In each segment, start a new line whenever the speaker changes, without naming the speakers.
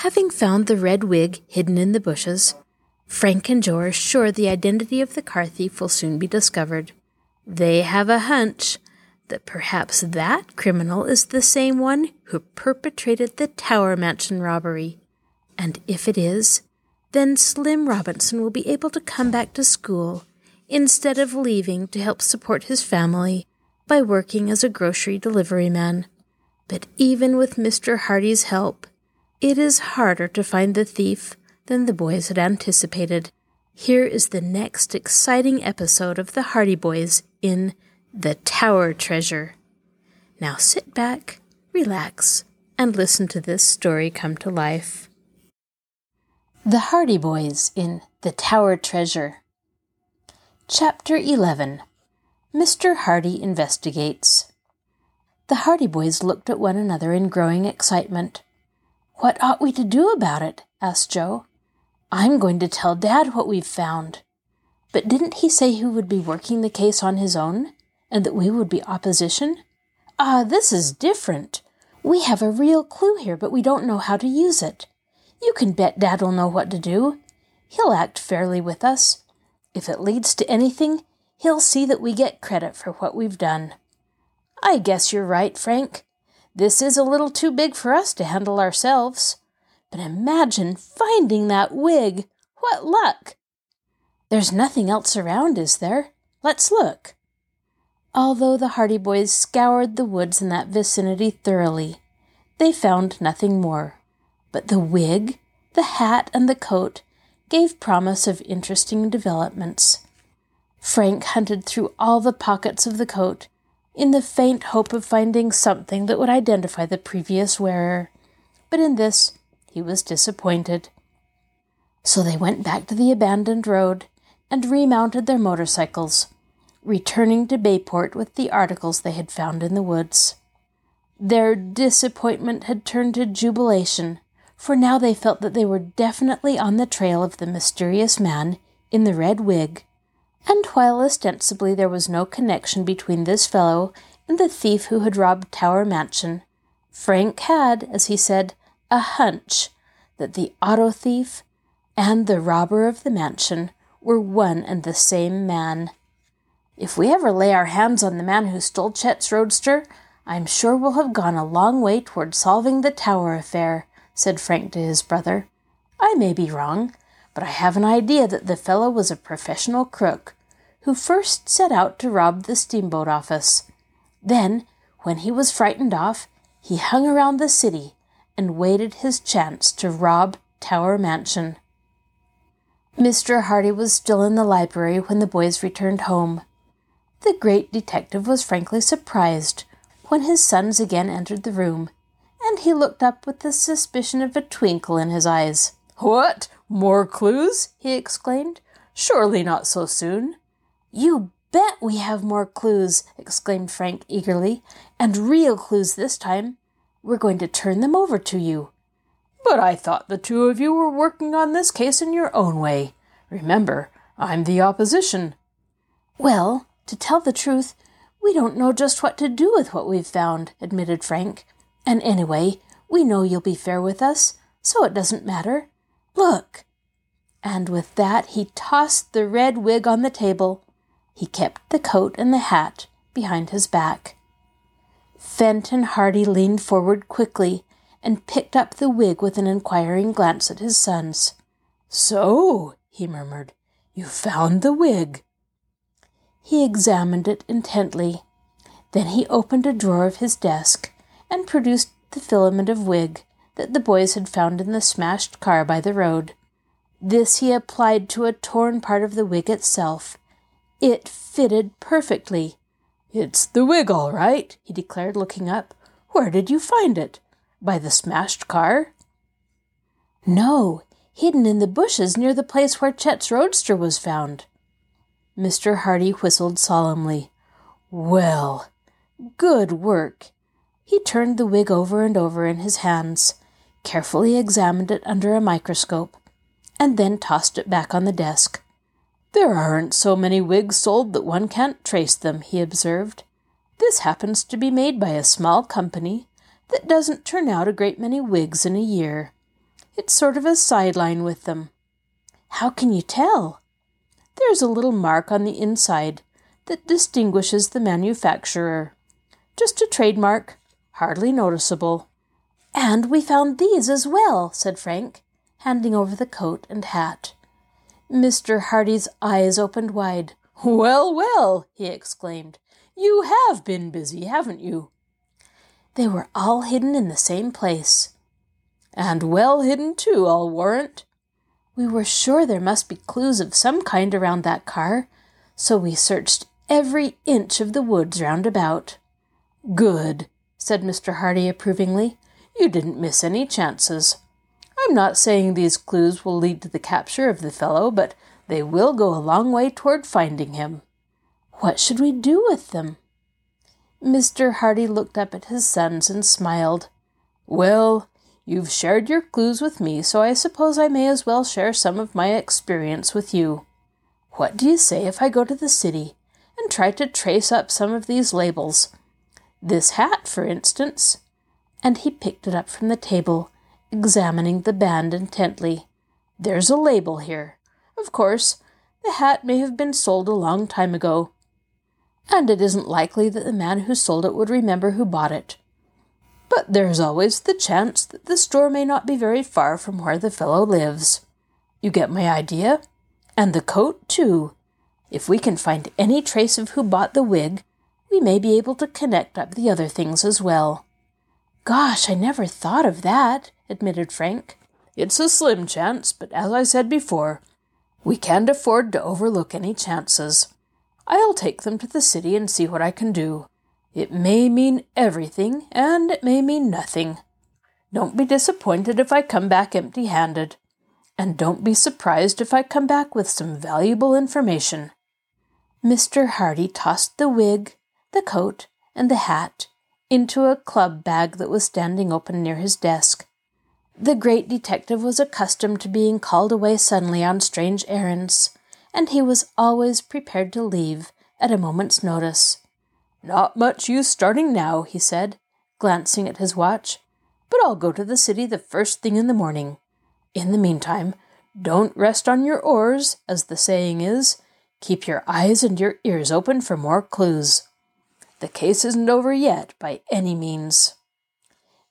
Having found the red wig hidden in the bushes, Frank and Joe are sure the identity of the car thief will soon be discovered. They have a hunch that perhaps that criminal is the same one who perpetrated the Tower Mansion robbery. And if it is, then Slim Robinson will be able to come back to school instead of leaving to help support his family by working as a grocery delivery man. But even with Mr. Hardy's help, it is harder to find the thief than the boys had anticipated. Here is the next exciting episode of the Hardy Boys in The Tower Treasure. Now sit back, relax, and listen to this story come to life. The Hardy Boys in The Tower Treasure. Chapter 11 Mr. Hardy Investigates. The Hardy Boys looked at one another in growing excitement. What ought we to do about it? asked Joe. I'm going to tell Dad what we've found. But didn't he say he would be working the case on his own, and that we would be opposition? Ah, this is different. We have a real clue here, but we don't know how to use it. You can bet Dad'll know what to do. He'll act fairly with us. If it leads to anything, he'll see that we get credit for what we've done. I guess you're right, Frank. This is a little too big for us to handle ourselves. But imagine finding that wig! What luck! There's nothing else around, is there? Let's look. Although the Hardy Boys scoured the woods in that vicinity thoroughly, they found nothing more. But the wig, the hat, and the coat gave promise of interesting developments. Frank hunted through all the pockets of the coat in the faint hope of finding something that would identify the previous wearer. But in this he was disappointed. So they went back to the abandoned road and remounted their motorcycles, returning to Bayport with the articles they had found in the woods. Their disappointment had turned to jubilation, for now they felt that they were definitely on the trail of the mysterious man in the red wig and while ostensibly there was no connection between this fellow and the thief who had robbed Tower Mansion, Frank had, as he said, a hunch that the auto thief and the robber of the mansion were one and the same man. If we ever lay our hands on the man who stole Chet's roadster, I'm sure we'll have gone a long way toward solving the Tower affair, said Frank to his brother. I may be wrong, but I have an idea that the fellow was a professional crook who first set out to rob the steamboat office. Then, when he was frightened off, he hung around the city and waited his chance to rob Tower Mansion. Mr. Hardy was still in the library when the boys returned home. The great detective was frankly surprised when his sons again entered the room, and he looked up with the suspicion of a twinkle in his eyes. What? More clues? he exclaimed. Surely not so soon. You bet we have more clues, exclaimed Frank eagerly, and real clues this time. We're going to turn them over to you. But I thought the two of you were working on this case in your own way. Remember, I'm the opposition. Well, to tell the truth, we don't know just what to do with what we've found, admitted Frank. And anyway, we know you'll be fair with us, so it doesn't matter. Look! And with that, he tossed the red wig on the table he kept the coat and the hat behind his back. Fenton Hardy leaned forward quickly and picked up the wig with an inquiring glance at his sons. So, he murmured, you found the wig. He examined it intently. Then he opened a drawer of his desk and produced the filament of wig that the boys had found in the smashed car by the road. This he applied to a torn part of the wig itself it fitted perfectly. It's the wig, all right, he declared, looking up. Where did you find it? By the smashed car? No, hidden in the bushes near the place where Chet's roadster was found. Mr. Hardy whistled solemnly. Well, good work. He turned the wig over and over in his hands, carefully examined it under a microscope, and then tossed it back on the desk. There aren't so many wigs sold that one can't trace them, he observed. This happens to be made by a small company that doesn't turn out a great many wigs in a year. It's sort of a sideline with them. How can you tell? There's a little mark on the inside that distinguishes the manufacturer. Just a trademark, hardly noticeable. And we found these as well, said Frank, handing over the coat and hat. Mr. Hardy's eyes opened wide. Well, well, he exclaimed. You have been busy, haven't you? They were all hidden in the same place. And well hidden, too, I'll warrant. We were sure there must be clues of some kind around that car, so we searched every inch of the woods round about. Good, said Mr. Hardy approvingly. You didn't miss any chances. I'm not saying these clues will lead to the capture of the fellow, but they will go a long way toward finding him. What should we do with them? Mr. Hardy looked up at his sons and smiled. Well, you've shared your clues with me, so I suppose I may as well share some of my experience with you. What do you say if I go to the city and try to trace up some of these labels? This hat, for instance. And he picked it up from the table, examining the band intently. There's a label here. Of course, the hat may have been sold a long time ago, and it isn't likely that the man who sold it would remember who bought it. But there's always the chance that the store may not be very far from where the fellow lives. You get my idea? And the coat, too. If we can find any trace of who bought the wig, we may be able to connect up the other things as well. Gosh, I never thought of that, admitted Frank. It's a slim chance, but as I said before, we can't afford to overlook any chances. I'll take them to the city and see what I can do. It may mean everything, and it may mean nothing. Don't be disappointed if I come back empty handed. And don't be surprised if I come back with some valuable information. Mr. Hardy tossed the wig, the coat, and the hat into a club bag that was standing open near his desk. The great detective was accustomed to being called away suddenly on strange errands, and he was always prepared to leave at a moment's notice. Not much use starting now, he said, glancing at his watch, but I'll go to the city the first thing in the morning. In the meantime, don't rest on your oars, as the saying is. Keep your eyes and your ears open for more clues. The case isn't over yet, by any means.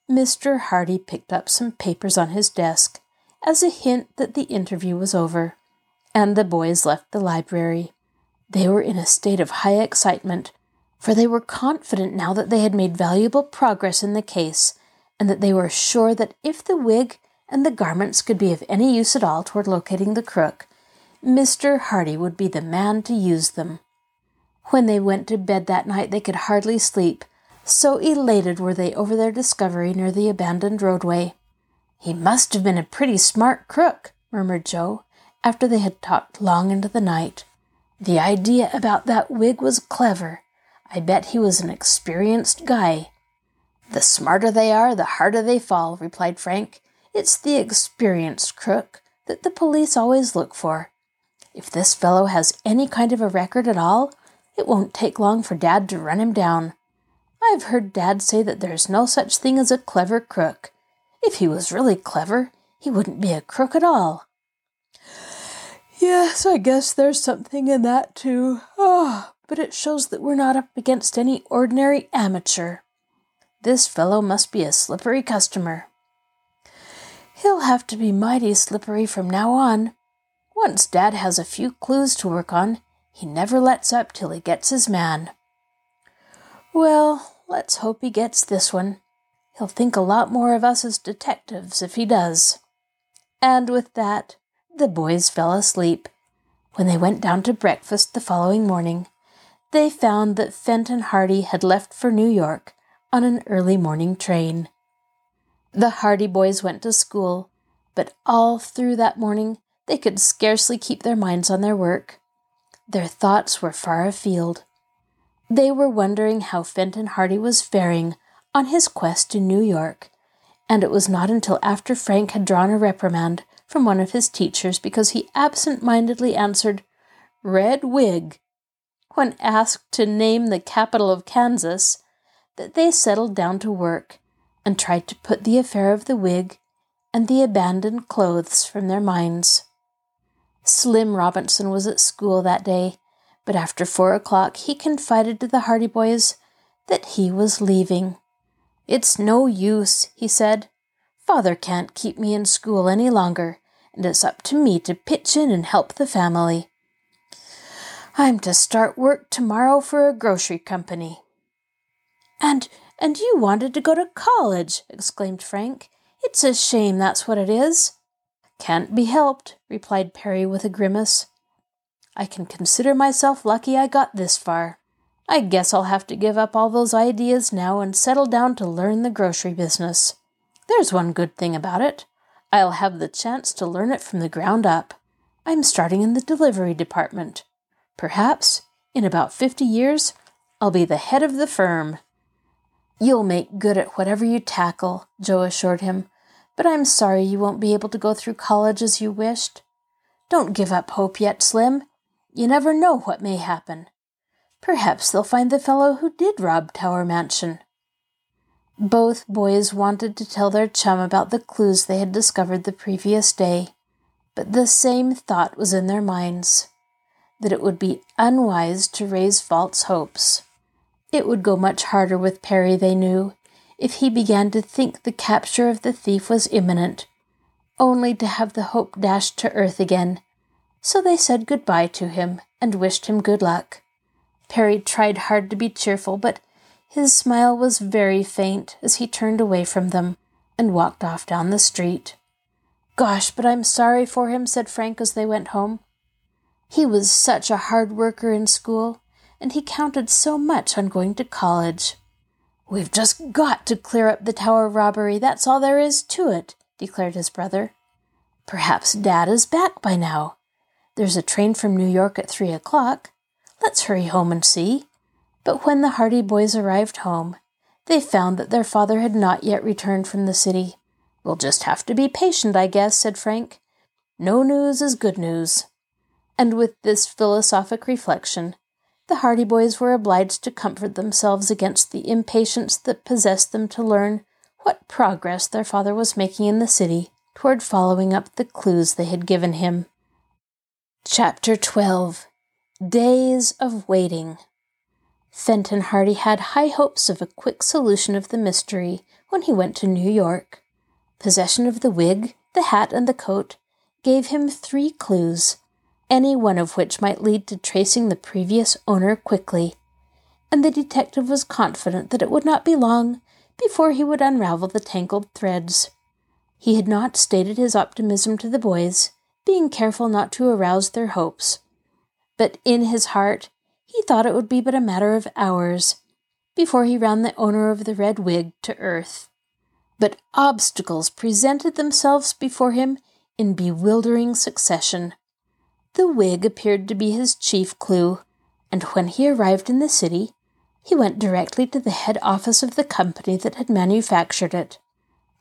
Mr. Hardy picked up some papers on his desk as a hint that the interview was over and the boys left the library. They were in a state of high excitement, for they were confident now that they had made valuable progress in the case, and that they were sure that if the wig and the garments could be of any use at all toward locating the crook, Mr. Hardy would be the man to use them. When they went to bed that night, they could hardly sleep, so elated were they over their discovery near the abandoned roadway. He must have been a pretty smart crook, murmured Joe, after they had talked long into the night. The idea about that wig was clever. I bet he was an experienced guy. The smarter they are, the harder they fall, replied Frank. It's the experienced crook that the police always look for. If this fellow has any kind of a record at all, it won't take long for Dad to run him down. I've heard Dad say that there's no such thing as a clever crook. If he was really clever, he wouldn't be a crook at all. Yes, I guess there's something in that too. Oh, but it shows that we're not up against any ordinary amateur. This fellow must be a slippery customer. He'll have to be mighty slippery from now on. Once Dad has a few clues to work on, he never lets up till he gets his man. Well, let's hope he gets this one. He'll think a lot more of us as detectives if he does. And with that, the boys fell asleep. When they went down to breakfast the following morning, they found that Fenton Hardy had left for New York on an early morning train. The Hardy boys went to school, But all through that morning, they could scarcely keep their minds on their work. Their thoughts were far afield. They were wondering how Fenton Hardy was faring on his quest to New York, and it was not until after Frank had drawn a reprimand from one of his teachers because he absent mindedly answered, Red Wig, when asked to name the capital of Kansas, that they settled down to work and tried to put the affair of the wig and the abandoned clothes from their minds. Slim Robinson was at school that day, but after four o'clock he confided to the Hardy boys that he was leaving. It's no use, he said. Father can't keep me in school any longer, and it's up to me to pitch in and help the family. I'm to start work tomorrow for a grocery company. And and you wanted to go to college, exclaimed Frank. It's a shame that's what it is. Can't be helped, replied Perry with a grimace. I can consider myself lucky I got this far. I guess I'll have to give up all those ideas now and settle down to learn the grocery business. There's one good thing about it. I'll have the chance to learn it from the ground up. I'm starting in the delivery department. Perhaps, in about fifty years, I'll be the head of the firm. You'll make good at whatever you tackle, Joe assured him, but I'm sorry you won't be able to go through college as you wished. Don't give up hope yet, Slim. You never know what may happen. Perhaps they'll find the fellow who did rob Tower Mansion. Both boys wanted to tell their chum about the clues they had discovered the previous day, but the same thought was in their minds that it would be unwise to raise false hopes. It would go much harder with Perry, they knew, if he began to think the capture of the thief was imminent, only to have the hope dashed to earth again. So they said good bye to him and wished him good luck. Perry tried hard to be cheerful, but his smile was very faint as he turned away from them and walked off down the street. Gosh, but I'm sorry for him, said Frank as they went home. He was such a hard worker in school, and he counted so much on going to college. We've just got to clear up the tower robbery, that's all there is to it, declared his brother. Perhaps Dad is back by now. There's a train from New York at three o'clock. Let's hurry home and see. But when the Hardy boys arrived home, they found that their father had not yet returned from the city. We'll just have to be patient, I guess, said Frank. No news is good news. And with this philosophic reflection, the Hardy boys were obliged to comfort themselves against the impatience that possessed them to learn what progress their father was making in the city toward following up the clues they had given him. Chapter 12 Days of Waiting Fenton Hardy had high hopes of a quick solution of the mystery when he went to New York. Possession of the wig, the hat, and the coat gave him three clues any one of which might lead to tracing the previous owner quickly, and the detective was confident that it would not be long before he would unravel the tangled threads. He had not stated his optimism to the boys, being careful not to arouse their hopes, but in his heart he thought it would be but a matter of hours before he ran the owner of the red wig to earth. But obstacles presented themselves before him in bewildering succession. The wig appeared to be his chief clue, and when he arrived in the city, he went directly to the head office of the company that had manufactured it.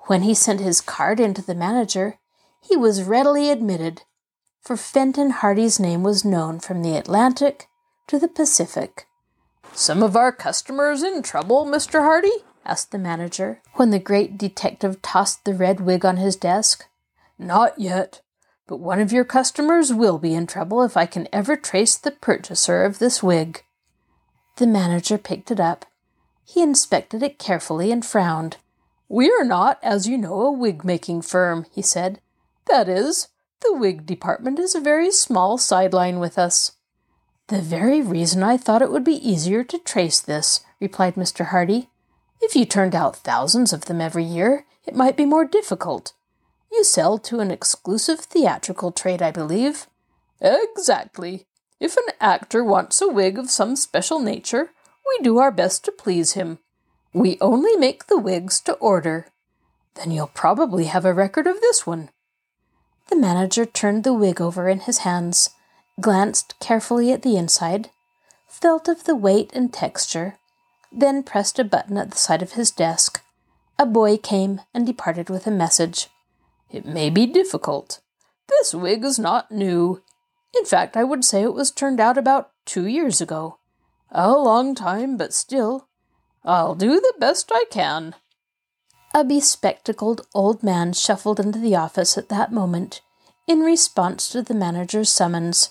When he sent his card in to the manager, he was readily admitted, for Fenton Hardy's name was known from the Atlantic to the Pacific.
Some of our customers in trouble, Mr. Hardy? asked the manager,
when the great detective tossed the red wig on his desk.
Not yet, but one of your customers will be in trouble if I can ever trace the purchaser of this wig.
The manager picked it up. He inspected it carefully and frowned.
We are not, as you know, a wig making firm, he said. That is, the wig department is a very small sideline with us.
The very reason I thought it would be easier to trace this, replied Mr. Hardy. If you turned out thousands of them every year, it might be more difficult. You sell to an exclusive theatrical trade, I believe.
Exactly. If an actor wants a wig of some special nature, we do our best to please him. We only make the wigs to order.
Then you'll probably have a record of this one.
The manager turned the wig over in his hands, glanced carefully at the inside, felt of the weight and texture, then pressed a button at the side of his desk. A boy came and departed with a message. It may be difficult. This wig is not new. In fact, I would say it was turned out about two years ago. A long time, but still. I'll do the best I can. A bespectacled old man shuffled into the office at that moment, in response to the manager's summons,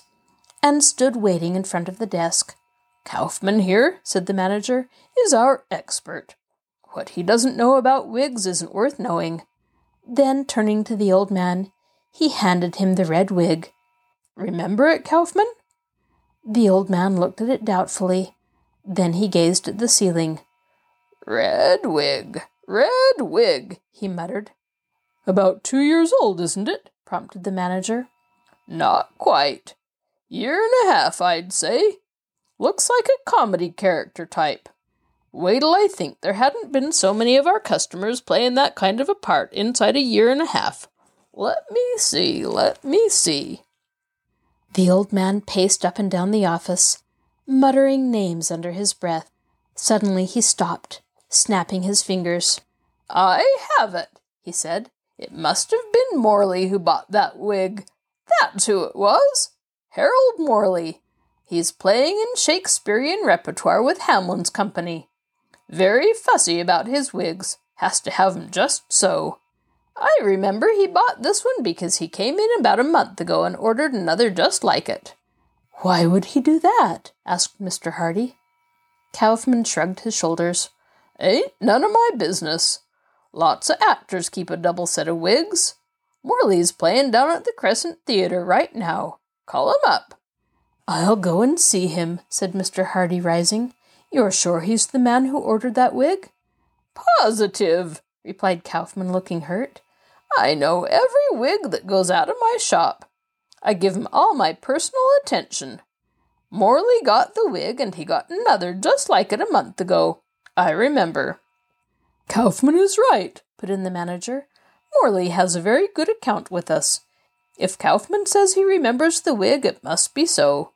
and stood waiting in front of the desk. Kaufman here, said the manager, is our expert. What he doesn't know about wigs isn't worth knowing. Then, turning to the old man, he handed him the red wig. Remember it, Kaufman? The old man looked at it doubtfully. Then he gazed at the ceiling. Red wig, red wig, he muttered. About two years old, isn't it? prompted the manager. Not quite. Year and a half, I'd say. Looks like a comedy character type. Wait till I think there hadn't been so many of our customers playing that kind of a part inside a year and a half. Let me see, let me see. The old man paced up and down the office, muttering names under his breath. Suddenly he stopped, snapping his fingers. I have it, he said. It must have been Morley who bought that wig. That's who it was. Harold Morley. He's playing in Shakespearean repertoire with Hamlin's company. Very fussy about his wigs. Has to have 'em just so. I remember he bought this one because he came in about a month ago and ordered another just like it. Why would he do that? asked Mr. Hardy. Kaufman shrugged his shoulders. Ain't none of my business. Lots of actors keep a double set of wigs. Morley's playing down at the Crescent Theater right now. Call him up. I'll go and see him, said Mr. Hardy, rising. You're sure he's the man who ordered that wig? Positive, replied Kaufman, looking hurt. I know every wig that goes out of my shop. I give him all my personal attention. Morley got the wig, and he got another just like it a month ago. I remember. Kaufman is right, put in the manager. Morley has a very good account with us. If Kaufman says he remembers the wig, it must be so.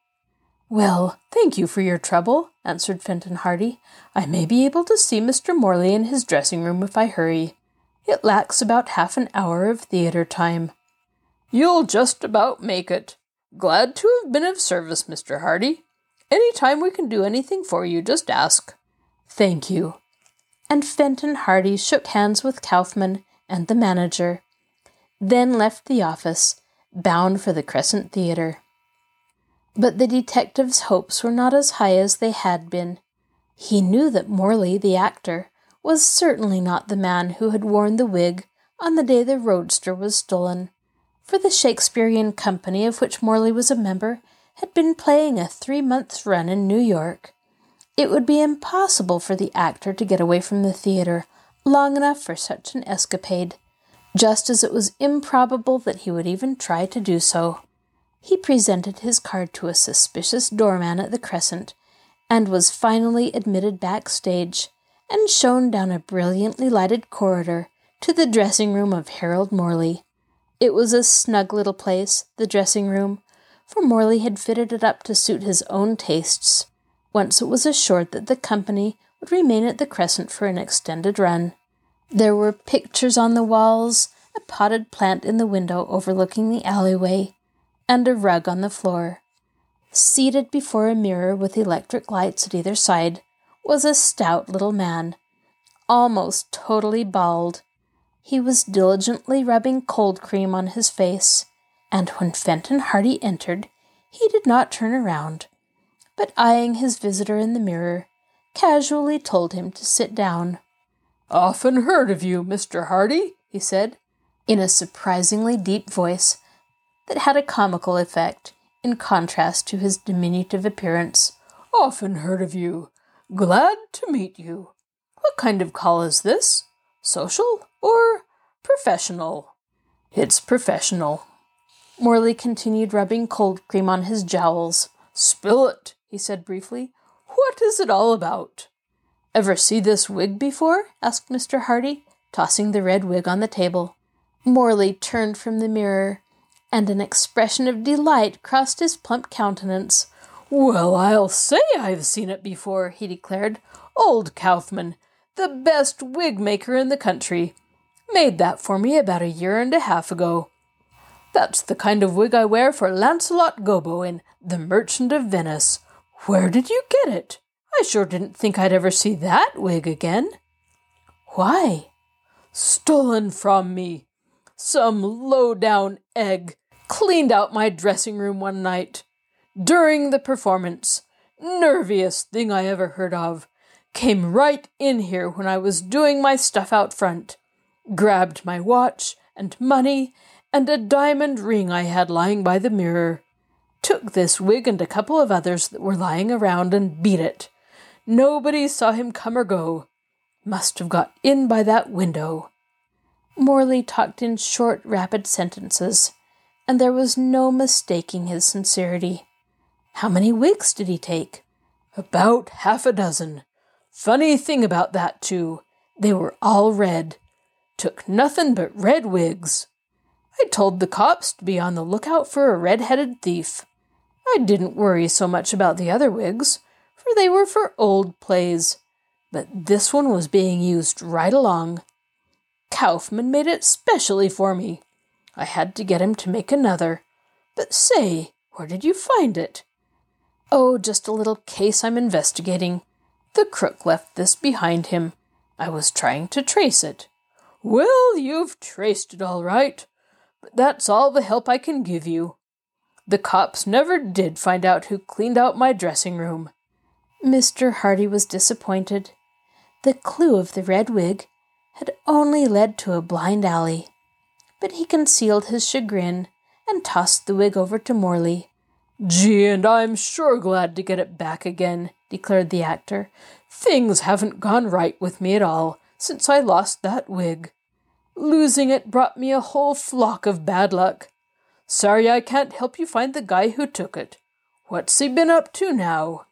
Well, thank you for your trouble, answered Fenton Hardy. I may be able to see Mr. Morley in his dressing room if I hurry. It lacks about half an hour of theatre time. You'll just about make it. Glad to have been of service, Mr. Hardy. Any time we can do anything for you, just ask. Thank you. And Fenton Hardy shook hands with Kaufman and the manager, then left the office, bound for the Crescent Theatre. But the detective's hopes were not as high as they had been. He knew that Morley, the actor, was certainly not the man who had worn the wig on the day the roadster was stolen, for the Shakespearean company of which Morley was a member had been playing a three months' run in New York. It would be impossible for the actor to get away from the theatre long enough for such an escapade, just as it was improbable that he would even try to do so. He presented his card to a suspicious doorman at the Crescent and was finally admitted backstage and shown down a brilliantly lighted corridor to the dressing room of Harold Morley. It was a snug little place, the dressing room, for Morley had fitted it up to suit his own tastes, once it was assured that the company would remain at the Crescent for an extended run. There were pictures on the walls, a potted plant in the window overlooking the alleyway, and a rug on the floor. Seated before a mirror with electric lights at either side was a stout little man, almost totally bald. He was diligently rubbing cold cream on his face, and when Fenton Hardy entered, he did not turn around, but eyeing his visitor in the mirror, casually told him to sit down. Often heard of you, Mr. Hardy, he said, in a surprisingly deep voice that had a comical effect in contrast to his diminutive appearance. Often heard of you. Glad to meet you. What kind of call is this? Social or professional? It's professional. Morley continued rubbing cold cream on his jowls. Spill it, he said briefly. What is it all about? Ever see this wig before? asked Mr. Hardy, tossing the red wig on the table. Morley turned from the mirror and an expression of delight crossed his plump countenance.
Well, I'll say I've seen it before, he declared. Old Kaufman, the best wig maker in the country, made that for me about a year and a half ago. That's the kind of wig I wear for Lancelot Gobbo in The Merchant of Venice. Where did you get it? I sure didn't think I'd ever see that wig again.
Why?
Stolen from me. Some low down egg cleaned out my dressing room one night. During the performance, nerviest thing I ever heard of, came right in here when I was doing my stuff out front, grabbed my watch and money and a diamond ring I had lying by the mirror, took this wig and a couple of others that were lying around and beat it. Nobody saw him come or go. Must have got in by that window.
Morley talked in short, rapid sentences, and there was no mistaking his sincerity. How many wigs did he take?
About half a dozen. Funny thing about that, too. They were all red. Took nothing but red wigs. I told the cops to be on the lookout for a red headed thief. I didn't worry so much about the other wigs, for they were for old plays. But this one was being used right along. Kaufman made it specially for me. I had to get him to make another. But say, where did you find it? Oh, just a little case I'm investigating. The crook left this behind him. I was trying to trace it. Well, you've traced it all right but that's all the help I can give you. The cops never did find out who cleaned out my dressing room.
Mr. Hardy was disappointed. The clue of the red wig had only led to a blind alley. But he concealed his chagrin and tossed the wig over to Morley.
Gee, and I'm sure glad to get it back again, declared the actor. Things haven't gone right with me at all since I lost that wig. Losing it brought me a whole flock of bad luck. Sorry I can't help you find the guy who took it. What's he been up to now?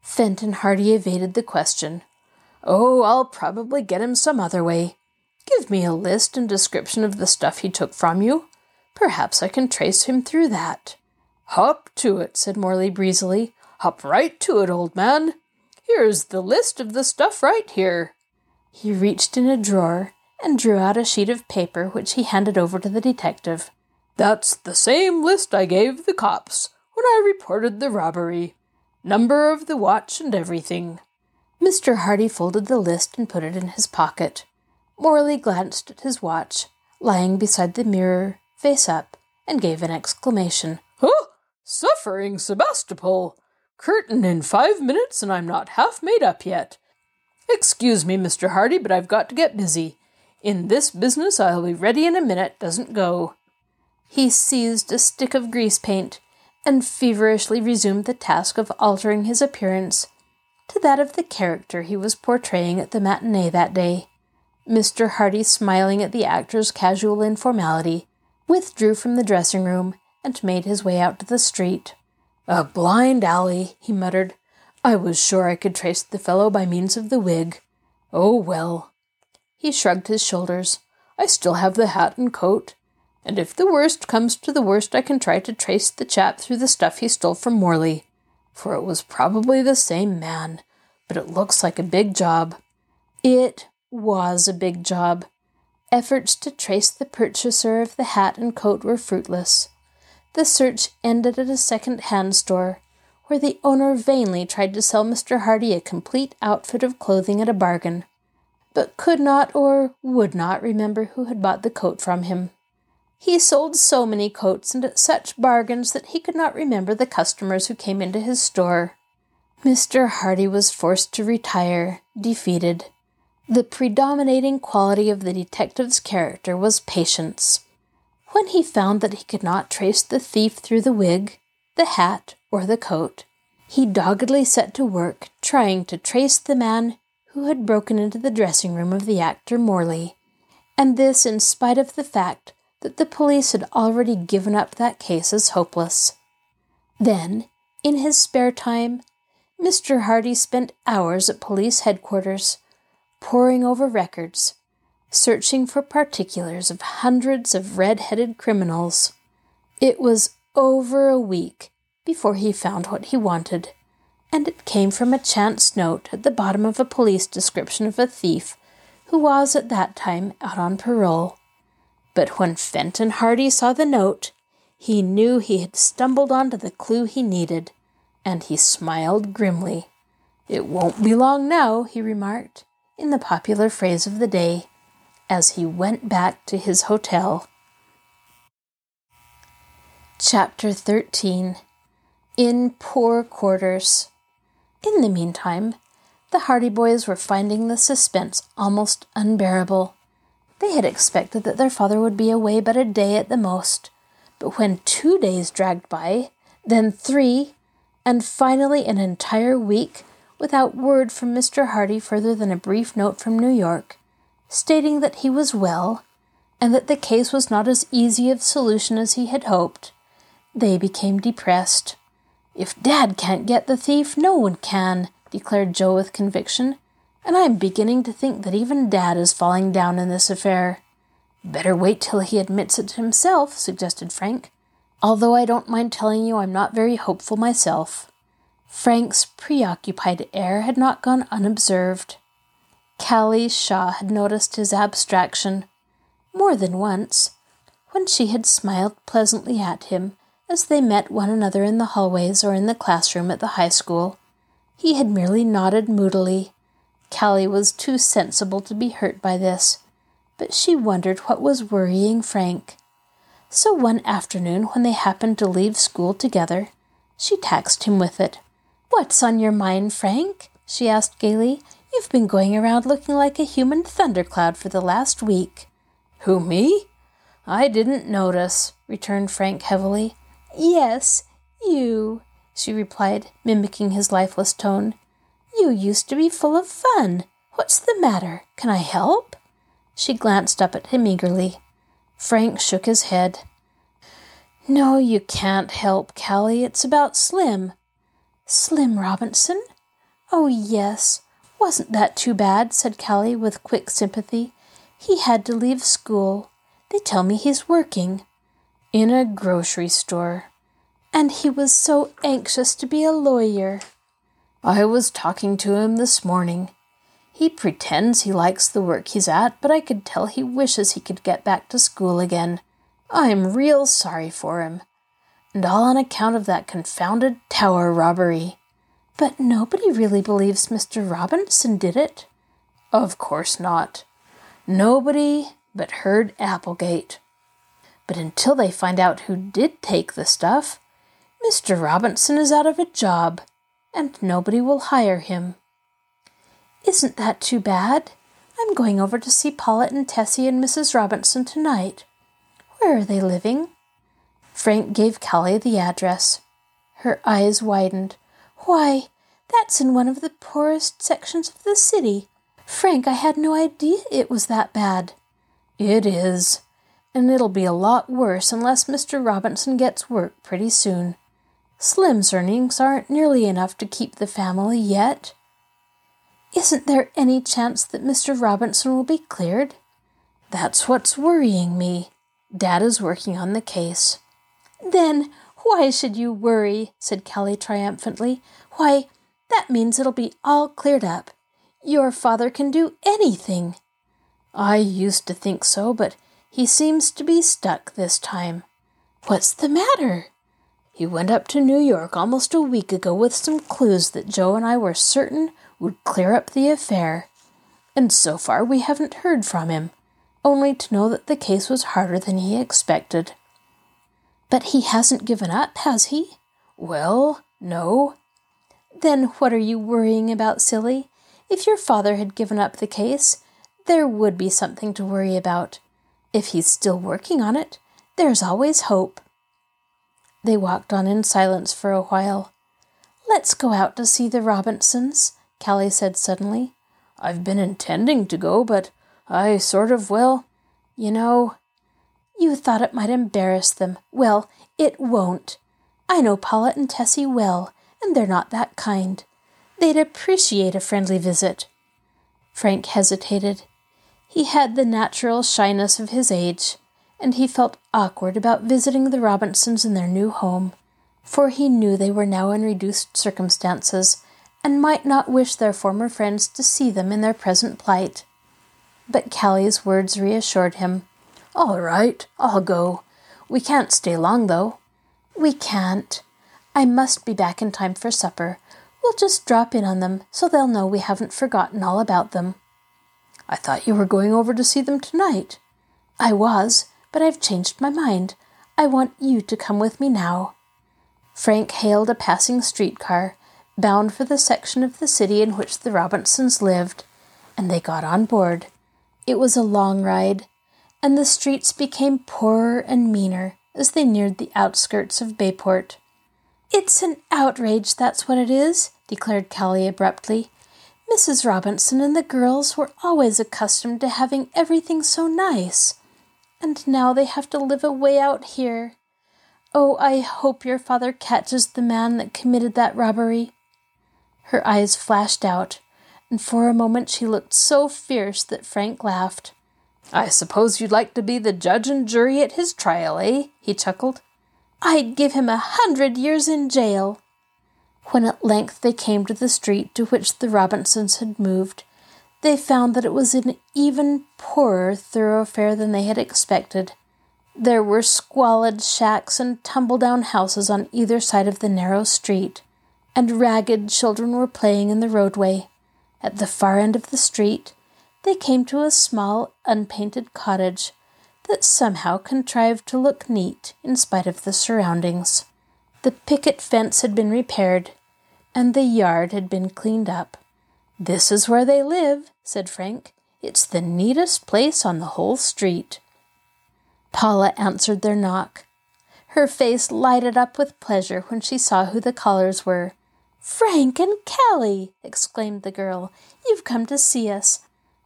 Fenton Hardy evaded the question.
Oh, I'll probably get him some other way. Give me a list and description of the stuff he took from you. Perhaps I can trace him through that. Hop to it, said Morley breezily. Hop right to it, old man. Here's the list of the stuff right here.
He reached in a drawer and drew out a sheet of paper which he handed over to the detective.
That's the same list I gave the cops when I reported the robbery. Number of the watch and everything.
Mr. Hardy folded the list and put it in his pocket. Morley glanced at his watch, lying beside the mirror, face up, and gave an exclamation.
Huh! Suffering Sebastopol! Curtain in five minutes, and I'm not half made up yet. Excuse me, Mr. Hardy, but I've got to get busy. In this business I'll be ready in a minute doesn't go.
He seized a stick of grease paint and feverishly resumed the task of altering his appearance to that of the character he was portraying at the matinee that day. Mr. Hardy, smiling at the actor's casual informality, withdrew from the dressing room and made his way out to the street.
A blind alley, he muttered. I was sure I could trace the fellow by means of the wig. Oh well, he shrugged his shoulders. I still have the hat and coat. And if the worst comes to the worst, I can try to trace the chap through the stuff he stole from Morley. For it was probably the same man. But it looks like a big job.
It was a big job. Efforts to trace the purchaser of the hat and coat were fruitless. The search ended at a second hand store, where the owner vainly tried to sell Mr. Hardy a complete outfit of clothing at a bargain but could not or would not remember who had bought the coat from him. He sold so many coats and at such bargains that he could not remember the customers who came into his store. Mr. Hardy was forced to retire, defeated. The predominating quality of the detective's character was patience. When he found that he could not trace the thief through the wig, the hat, or the coat, he doggedly set to work trying to trace the man who had broken into the dressing room of the actor Morley, and this in spite of the fact that the police had already given up that case as hopeless. Then, in his spare time, Mr. Hardy spent hours at police headquarters, poring over records, searching for particulars of hundreds of red headed criminals. It was over a week before he found what he wanted, and it came from a chance note at the bottom of a police description of a thief who was at that time out on parole. But when Fenton Hardy saw the note, he knew he had stumbled onto the clue he needed, and he smiled grimly. It won't be long now, he remarked, in the popular phrase of the day, as he went back to his hotel. Chapter 13 In Poor Quarters. In the meantime, the Hardy boys were finding the suspense almost unbearable. They had expected that their father would be away but a day at the most, but when two days dragged by, then three, and finally an entire week without word from Mr. Hardy further than a brief note from New York, stating that he was well and that the case was not as easy of solution as he had hoped, they became depressed. If Dad can't get the thief, no one can, declared Joe with conviction, and I'm beginning to think that even Dad is falling down in this affair. Better wait till he admits it himself, suggested Frank, although I don't mind telling you I'm not very hopeful myself. Frank's preoccupied air had not gone unobserved. Callie Shaw had noticed his abstraction more than once, when she had smiled pleasantly at him as they met one another in the hallways or in the classroom at the high school. He had merely nodded moodily. Callie was too sensible to be hurt by this, but she wondered what was worrying Frank. So one afternoon, when they happened to leave school together, she taxed him with it. What's on your mind, Frank? she asked gaily. You've been going around looking like a human thundercloud for the last week.
Who, me? I didn't notice, returned Frank heavily.
Yes, you, she replied, mimicking his lifeless tone. You used to be full of fun. What's the matter? Can I help? She glanced up at him eagerly. Frank shook his head. No, you can't help, Callie. It's about Slim. Slim Robinson? Oh, yes. Wasn't that too bad? said Callie with quick sympathy. He had to leave school. They tell me he's working.
In a grocery store.
And he was so anxious to be a lawyer.
I was talking to him this morning. He pretends he likes the work he's at, but I could tell he wishes he could get back to school again. I'm real sorry for him. And all on account of that confounded tower robbery.
But nobody really believes Mr. Robinson did it.
Of course not. Nobody but Hurd Applegate. But until they find out who did take the stuff, Mr. Robinson is out of a job, and nobody will hire him.
Isn't that too bad? I'm going over to see Paulette and Tessie and Mrs. Robinson tonight. Where are they living?
Frank gave Callie the address. Her eyes widened.
Why, that's in one of the poorest sections of the city. Frank, I had no idea it was that bad.
It is, and it'll be a lot worse unless Mr. Robinson gets work pretty soon. Slim's earnings aren't nearly enough to keep the family yet.
Isn't there any chance that Mr. Robinson will be cleared?
That's what's worrying me. Dad is working on the case.
Then why should you worry? said Callie triumphantly. Why, that means it'll be all cleared up. Your father can do anything.
I used to think so, but he seems to be stuck this time.
What's the matter?
He went up to New York almost a week ago with some clues that Joe and I were certain would clear up the affair. And so far we haven't heard from him, only to know that the case was harder than he expected.
But he hasn't given up, has he?
Well, no.
Then what are you worrying about, silly? If your father had given up the case, there would be something to worry about. If he's still working on it, there's always hope.
They walked on in silence for a while.
Let's go out to see the Robinsons, Callie said suddenly.
I've been intending to go, but I sort of, well, you know.
You thought it might embarrass them. Well, it won't. I know Paulette and Tessie well, and they're not that kind. They'd appreciate a friendly visit.
Frank hesitated. He had the natural shyness of his age,
and he felt awkward about visiting the Robinsons in their new home, for he knew they were now in reduced circumstances and might not wish their former friends to see them in their present plight. But Callie's words reassured him. All right, I'll go. We can't stay long, though. We can't. I must be back in time for supper. We'll just drop in on them so they'll know we haven't forgotten all about them. I thought you were going over to see them tonight. I was, but I've changed my mind. I want you to come with me now. Frank hailed a passing streetcar, bound for the section of the city in which the Robinsons lived, and they got on board. It was a long ride, and the streets became poorer and meaner as they neared the outskirts of Bayport. It's an outrage, that's what it is, declared Callie abruptly. Mrs. Robinson and the girls were always accustomed to having everything so nice, and now they have to live away out here. Oh, I hope your father catches the man that committed that robbery. Her eyes flashed out, and for a moment she looked so fierce that Frank laughed. I suppose you'd like to be the judge and jury at his trial, eh? he chuckled. I'd give him a hundred years in jail. When at length they came to the street to which the Robinsons had moved, they found that it was an even poorer thoroughfare than they had expected. There were squalid shacks and tumble down houses on either side of the narrow street, and ragged children were playing in the roadway. At the far end of the street, they came to a small, unpainted cottage that somehow contrived to look neat in spite of the surroundings. The picket fence had been repaired, and the yard had been cleaned up. This is where they live, said Frank. It's the neatest place on the whole street. Paula answered their knock. Her face lighted up with pleasure when she saw who the callers were. Frank and Callie! exclaimed the girl. You've come to see us.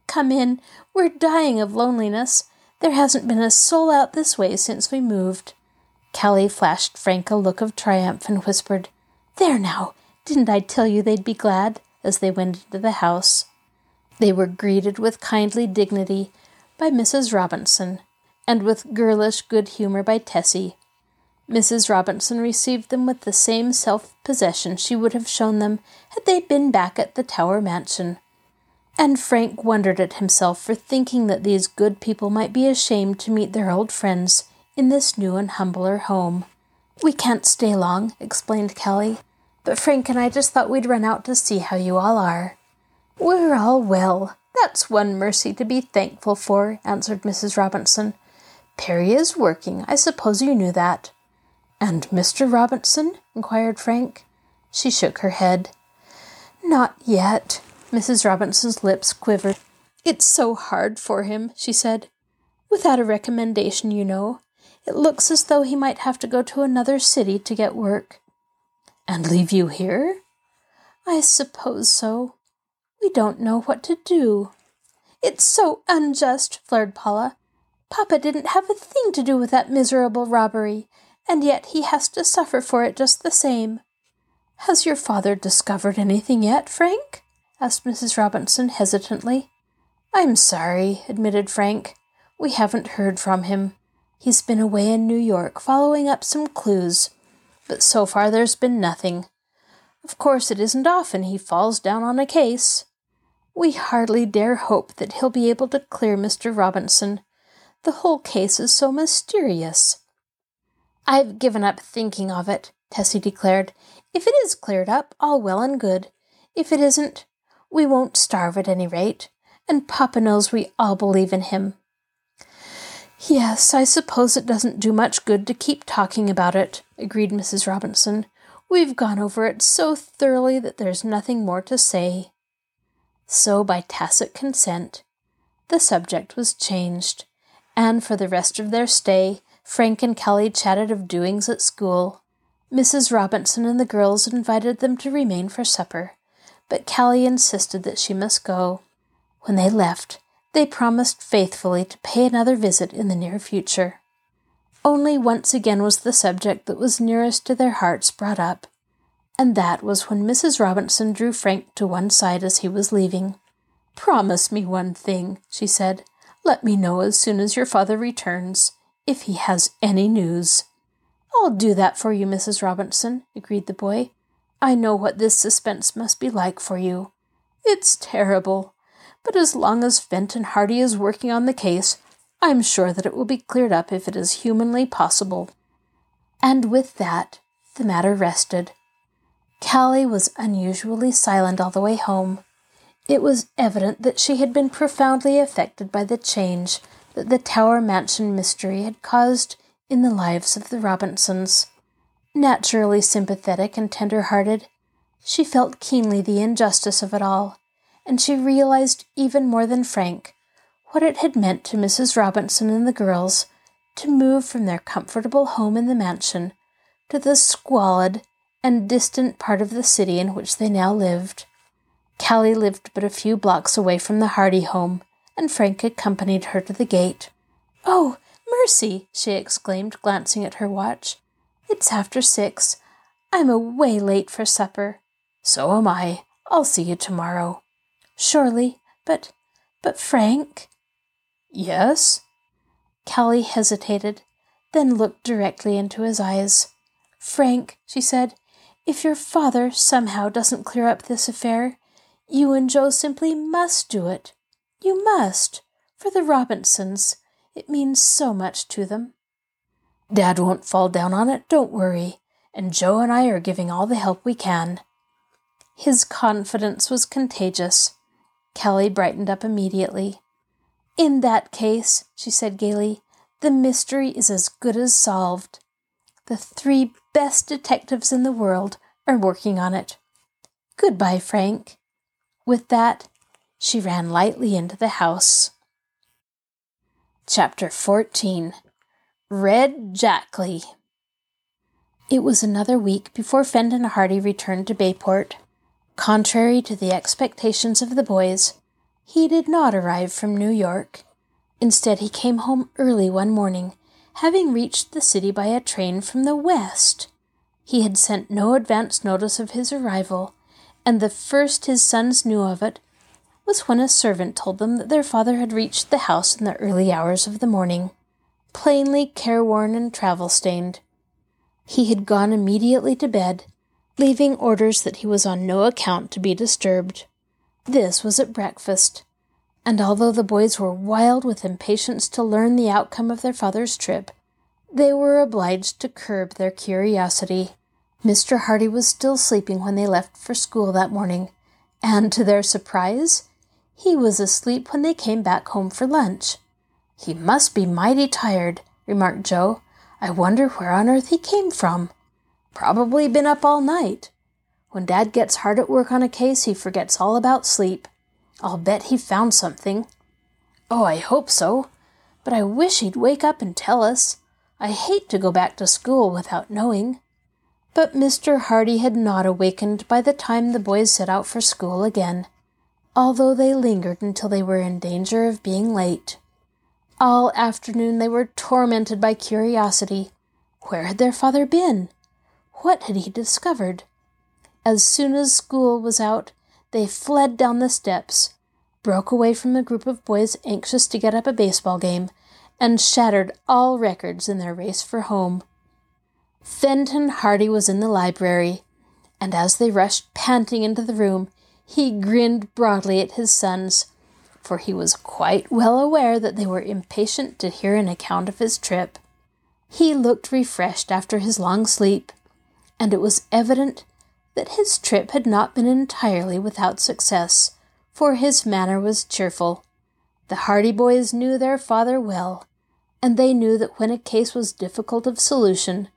Come in. We're dying of loneliness. There hasn't been a soul out this way since we moved. Callie flashed Frank a look of triumph and whispered, There now, didn't I tell you they'd be glad? As they went into the house. They were greeted with kindly dignity by Mrs. Robinson, and with girlish good humor by Tessie. Mrs. Robinson received them with the same self possession she would have shown them had they been back at the Tower Mansion and Frank wondered at himself for thinking that these good people might be ashamed to meet their old friends in this new and humbler home. We can't stay long, explained Callie, but Frank and I just thought we'd run out to see how you all are. We're all well. That's one mercy to be thankful for, answered Mrs. Robinson. Perry is working. I suppose you knew that. And Mr. Robinson? inquired Frank. She shook her head. Not yet. Mrs. Robinson's lips quivered. It's so hard for him, she said. Without a recommendation, you know. It looks as though he might have to go to another city to get work. And leave you here? I suppose so. We don't know what to do. It's so unjust, flared Paula. Papa didn't have a thing to do with that miserable robbery, and yet he has to suffer for it just the same. Has your father discovered anything yet, Frank? asked Mrs. Robinson hesitantly. I'm sorry, admitted Frank. We haven't heard from him. He's been away in New York following up some clues, but so far there's been nothing. Of course, it isn't often he falls down on a case. We hardly dare hope that he'll be able to clear Mr. Robinson. The whole case is so mysterious. I've given up thinking of it, Tessie declared. If it is cleared up, all well and good. If it isn't, we won't starve at any rate, and Papa knows we all believe in him. Yes, I suppose it doesn't do much good to keep talking about it, agreed Mrs. Robinson. We've gone over it so thoroughly that there's nothing more to say. So, by tacit consent, the subject was changed, and for the rest of their stay, Frank and Callie chatted of doings at school. Mrs. Robinson and the girls invited them to remain for supper but Callie insisted that she must go. When they left, they promised faithfully to pay another visit in the near future. Only once again was the subject that was nearest to their hearts brought up, and that was when Mrs. Robinson drew Frank to one side as he was leaving. Promise me one thing, she said. Let me know as soon as your father returns. if he has any news. I'll do that for you, Mrs. Robinson, agreed the boy. I know what this suspense must be like for you. It's terrible. But as long as Fenton Hardy is working on the case, I'm sure that it will be cleared up if it is humanly possible. And with that, the matter rested. Callie was unusually silent all the way home. It was evident that she had been profoundly affected by the change that the Tower Mansion mystery had caused in the lives of the Robinsons. Naturally sympathetic and tender hearted, she felt keenly the injustice of it all, and she realized even more than Frank what it had meant to Mrs. Robinson and the girls to move from their comfortable home in the mansion to the squalid and distant part of the city in which they now lived. Callie lived but a few blocks away from the Hardy home, and Frank accompanied her to the gate. Oh, mercy! she exclaimed, glancing at her watch. It's after six. I'm away late for supper. So am I. I'll see you tomorrow. Surely, but, but Frank?
Yes?
Callie hesitated, then looked directly into his eyes. Frank, she said, if your father somehow doesn't clear up this affair, you and Joe simply must do it. You must. For the Robinsons. It means so much to them. Dad won't fall down on it, don't worry. And Joe and I are giving all the help we can. His confidence was contagious. Callie brightened up immediately. In that case, she said gaily, the mystery is as good as solved. The three best detectives in the world are working on it. Goodbye, Frank. With that, she ran lightly into the house. Chapter 14 Red Jackley It was another week before Fenton Hardy returned to Bayport. Contrary to the expectations of the boys, he did not arrive from New York. Instead, he came home early one morning, having reached the city by a train from the west. He had sent no advance notice of his arrival, and the first his sons knew of it was when a servant told them that their father had reached the house in the early hours of the morning, plainly careworn and travel stained. He had gone immediately to bed, leaving orders that he was on no account to be disturbed. This was at breakfast, and although the boys were wild with impatience to learn the outcome of their father's trip, they were obliged to curb their curiosity. Mr. Hardy was still sleeping when they left for school that morning, and to their surprise, he was asleep when they came back home for lunch. He must be mighty tired, remarked Joe. I wonder where on earth he came from. Probably been up all night. When Dad gets hard at work on a case, he forgets all about sleep. I'll bet he found something. Oh, I hope so. But I wish he'd wake up and tell us. I hate to go back to school without knowing. But Mr. Hardy had not awakened by the time the boys set out for school again although they lingered until they were in danger of being late. All afternoon they were tormented by curiosity. Where had their father been? What had he discovered? As soon as school was out, they fled down the steps, broke away from the group of boys anxious to get up a baseball game, and shattered all records in their race for home. Fenton Hardy was in the library, and as they rushed panting into the room, he grinned broadly at his sons, for he was quite well aware that they were impatient to hear an account of his trip. He looked refreshed after his long sleep, and it was evident that his trip had not been entirely without success, for his manner was cheerful. The Hardy boys knew their father well, and they knew that when a case was difficult of solution,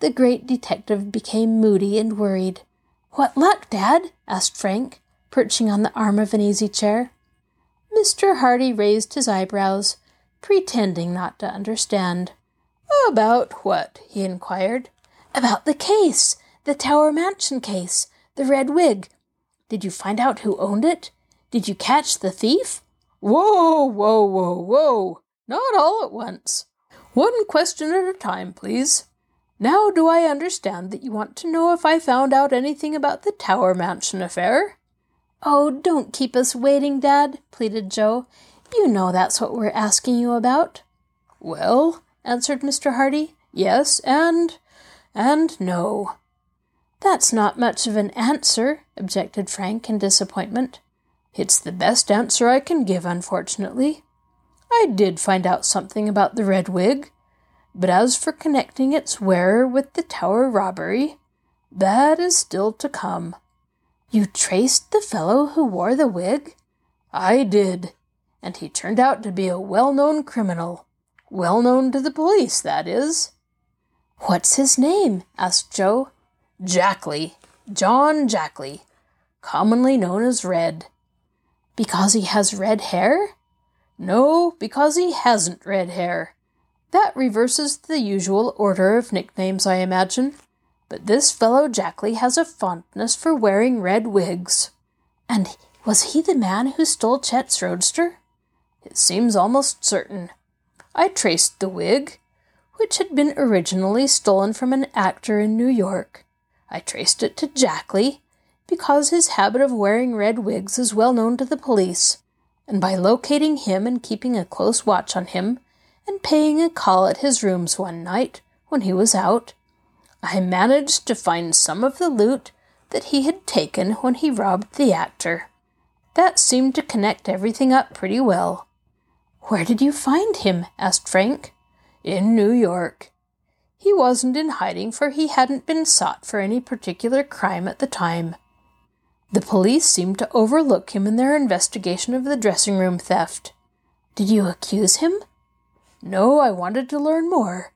the great detective became moody and worried. What luck, Dad? asked Frank, perching on the arm of an easy chair. Mr. Hardy raised his eyebrows, pretending not to understand. About what? he inquired. About the case, the Tower Mansion case, the red wig. Did you find out who owned it? Did you catch the thief?
Whoa, whoa, whoa, whoa! Not all at once. One question at a time, please. Now, do I understand that you want to know if I found out anything about the Tower Mansion affair?
Oh, don't keep us waiting, Dad, pleaded Joe. You know that's what we're asking you about.
Well, answered Mr. Hardy. Yes, and. And no.
That's not much of an answer, objected Frank in disappointment.
It's the best answer I can give, unfortunately. I did find out something about the red wig, but as for connecting its wearer with the tower robbery, that is still to come.
You traced the fellow who wore the wig?
I did, and he turned out to be a well known criminal. Well known to the police, that is.
What's his name? asked Joe.
Jackley. John Jackley. Commonly known as Red.
Because he has red hair?
No, because he hasn't red hair. That reverses the usual order of nicknames, I imagine. But this fellow Jackley has a fondness for wearing red wigs.
And was he the man who stole Chet's roadster?
It seems almost certain. I traced the wig, which had been originally stolen from an actor in New York. I traced it to Jackley, because his habit of wearing red wigs is well known to the police, and by locating him and keeping a close watch on him, and paying a call at his rooms one night when he was out, I managed to find some of the loot that he had taken when he robbed the actor. That seemed to connect everything up pretty well.
Where did you find him? asked Frank.
In New York. He wasn't in hiding, for he hadn't been sought for any particular crime at the time. The police seemed to overlook him in their investigation of the dressing room theft.
Did you accuse him?
No, I wanted to learn more.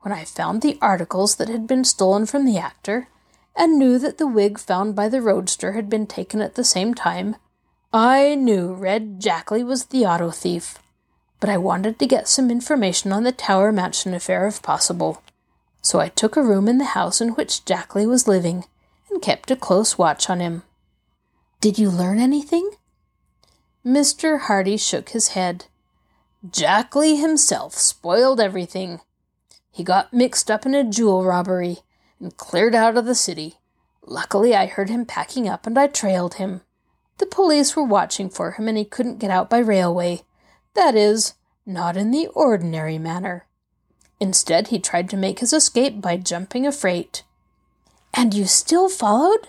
When I found the articles that had been stolen from the actor, and knew that the wig found by the roadster had been taken at the same time, I knew Red Jackley was the auto thief. But I wanted to get some information on the Tower Mansion affair if possible. So I took a room in the house in which Jackley was living and kept a close watch on him.
Did you learn anything?
Mr. Hardy shook his head. Jackley himself spoiled everything. He got mixed up in a jewel robbery and cleared out of the city. Luckily, I heard him packing up and I trailed him. The police were watching for him and he couldn't get out by railway. That is, not in the ordinary manner. Instead, he tried to make his escape by jumping a freight.
And you still followed?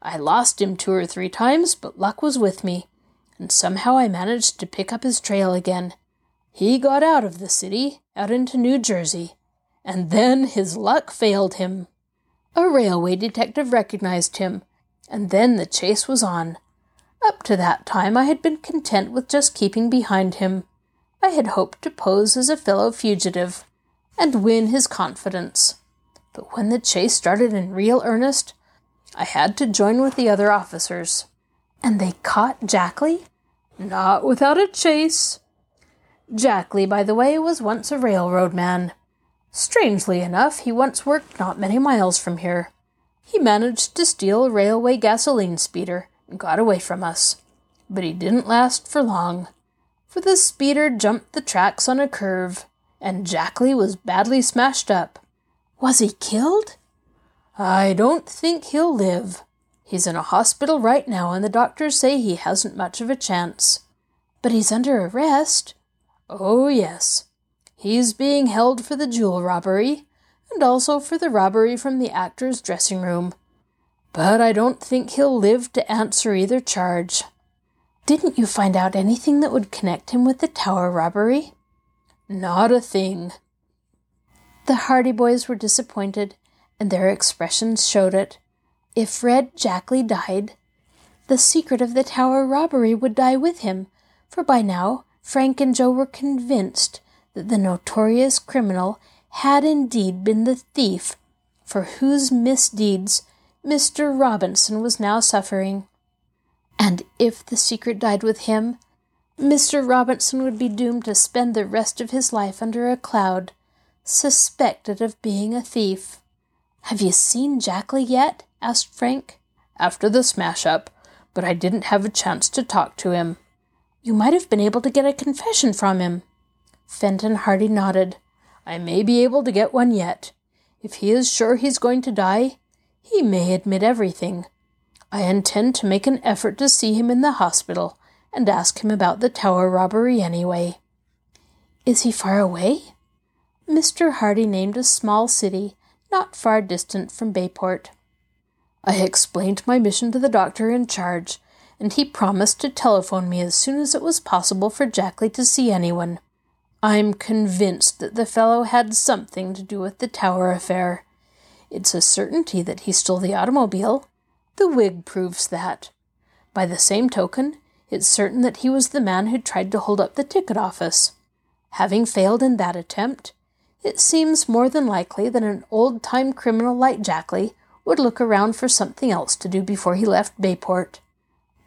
I lost him two or three times, but luck was with me, and somehow I managed to pick up his trail again. He got out of the city, out into New Jersey, and then his luck failed him. A railway detective recognized him, and then the chase was on. Up to that time, I had been content with just keeping behind him. I had hoped to pose as a fellow fugitive and win his confidence. But when the chase started in real earnest, I had to join with the other officers.
And they caught Jackley?
Not without a chase. Jackley, by the way, was once a railroad man. Strangely enough, he once worked not many miles from here. He managed to steal a railway gasoline speeder got away from us. But he didn't last for long, for the speeder jumped the tracks on a curve, and Jackley was badly smashed up.
Was he killed?
I don't think he'll live. He's in a hospital right now, and the doctors say he hasn't much of a chance.
But he's under arrest.
Oh, yes. He's being held for the jewel robbery, and also for the robbery from the actor's dressing room. But I don't think he'll live to answer either charge.
Didn't you find out anything that would connect him with the tower robbery?
Not a thing.
The Hardy boys were disappointed, and their expressions showed it. If Red Jackley died, the secret of the tower robbery would die with him, for by now Frank and Joe were convinced that the notorious criminal had indeed been the thief for whose misdeeds Mr. Robinson was now suffering. And if the secret died with him, Mr. Robinson would be doomed to spend the rest of his life under a cloud, suspected of being a thief. Have you seen Jackley yet? asked Frank.
After the smash up, but I didn't have a chance to talk to him.
You might have been able to get a confession from him.
Fenton Hardy nodded. I may be able to get one yet. If he is sure he's going to die, he may admit everything. I intend to make an effort to see him in the hospital and ask him about the tower robbery anyway.
Is he far away? Mr. Hardy named a small city not far distant from Bayport.
I explained my mission to the doctor in charge, and he promised to telephone me as soon as it was possible for Jackley to see anyone. I'm convinced that the fellow had something to do with the tower affair. It's a certainty that he stole the automobile. The wig proves that. By the same token, it's certain that he was the man who tried to hold up the ticket office. Having failed in that attempt, it seems more than likely that an old time criminal like Jackley would look around for something else to do before he left Bayport.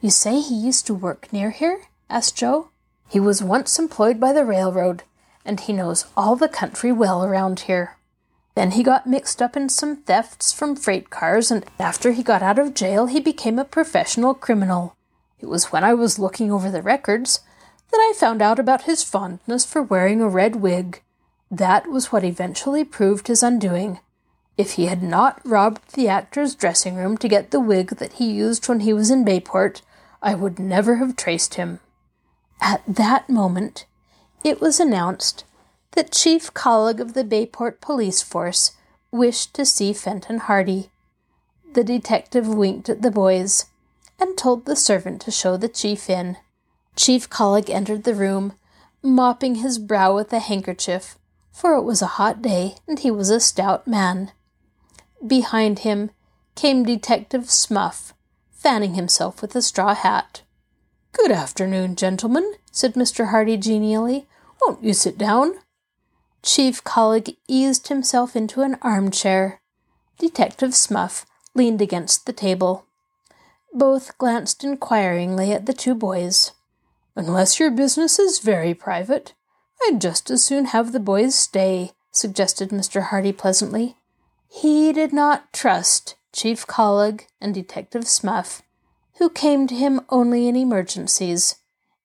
You say he used to work near here? asked Joe.
He was once employed by the railroad, and he knows all the country well around here. Then he got mixed up in some thefts from freight cars, and after he got out of jail, he became a professional criminal. It was when I was looking over the records that I found out about his fondness for wearing a red wig. That was what eventually proved his undoing. If he had not robbed the actor's dressing room to get the wig that he used when he was in Bayport, I would never have traced him.
At that moment, it was announced that Chief Collig of the Bayport Police Force wished to see Fenton Hardy. The detective winked at the boys and told the servant to show the chief in. Chief Collig entered the room, mopping his brow with a handkerchief, for it was a hot day and he was a stout man. Behind him came Detective Smuff, fanning himself with a straw hat.
Good afternoon, gentlemen, said Mr. Hardy genially. Won't you sit down?
Chief Collig eased himself into an armchair. Detective Smuff leaned against the table. Both glanced inquiringly at the two boys.
Unless your business is very private, I'd just as soon have the boys stay, suggested Mr. Hardy pleasantly.
He did not trust Chief Collig and Detective Smuff, who came to him only in emergencies,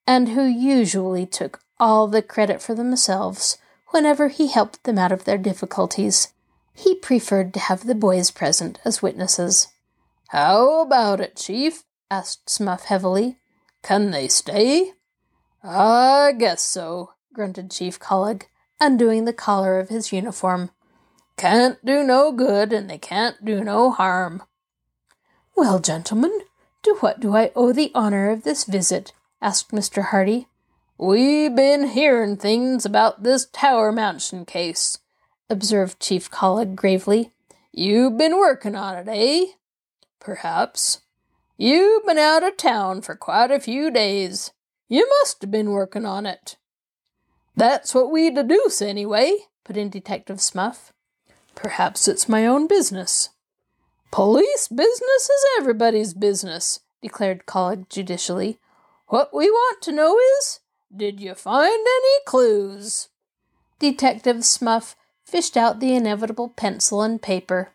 and who usually took all the credit for themselves whenever he helped them out of their difficulties. He preferred to have the boys present as witnesses.
How about it, Chief? asked Smuff heavily. Can they stay? I guess so, grunted Chief Collig, undoing the collar of his uniform. Can't do no good, and they can't do no harm.
Well, gentlemen, to what do I owe the honor of this visit? asked Mr. Hardy.
We been hearin' things about this Tower Mansion case, observed Chief Collig gravely. You've been workin' on it, eh? Perhaps. You've been out of town for quite a few days. You must have been working on it. That's what we deduce, anyway, put in Detective Smuff. Perhaps it's my own business. Police business is everybody's business, declared Collig judicially. What we want to know is, did you find any clues?
Detective Smuff fished out the inevitable pencil and paper.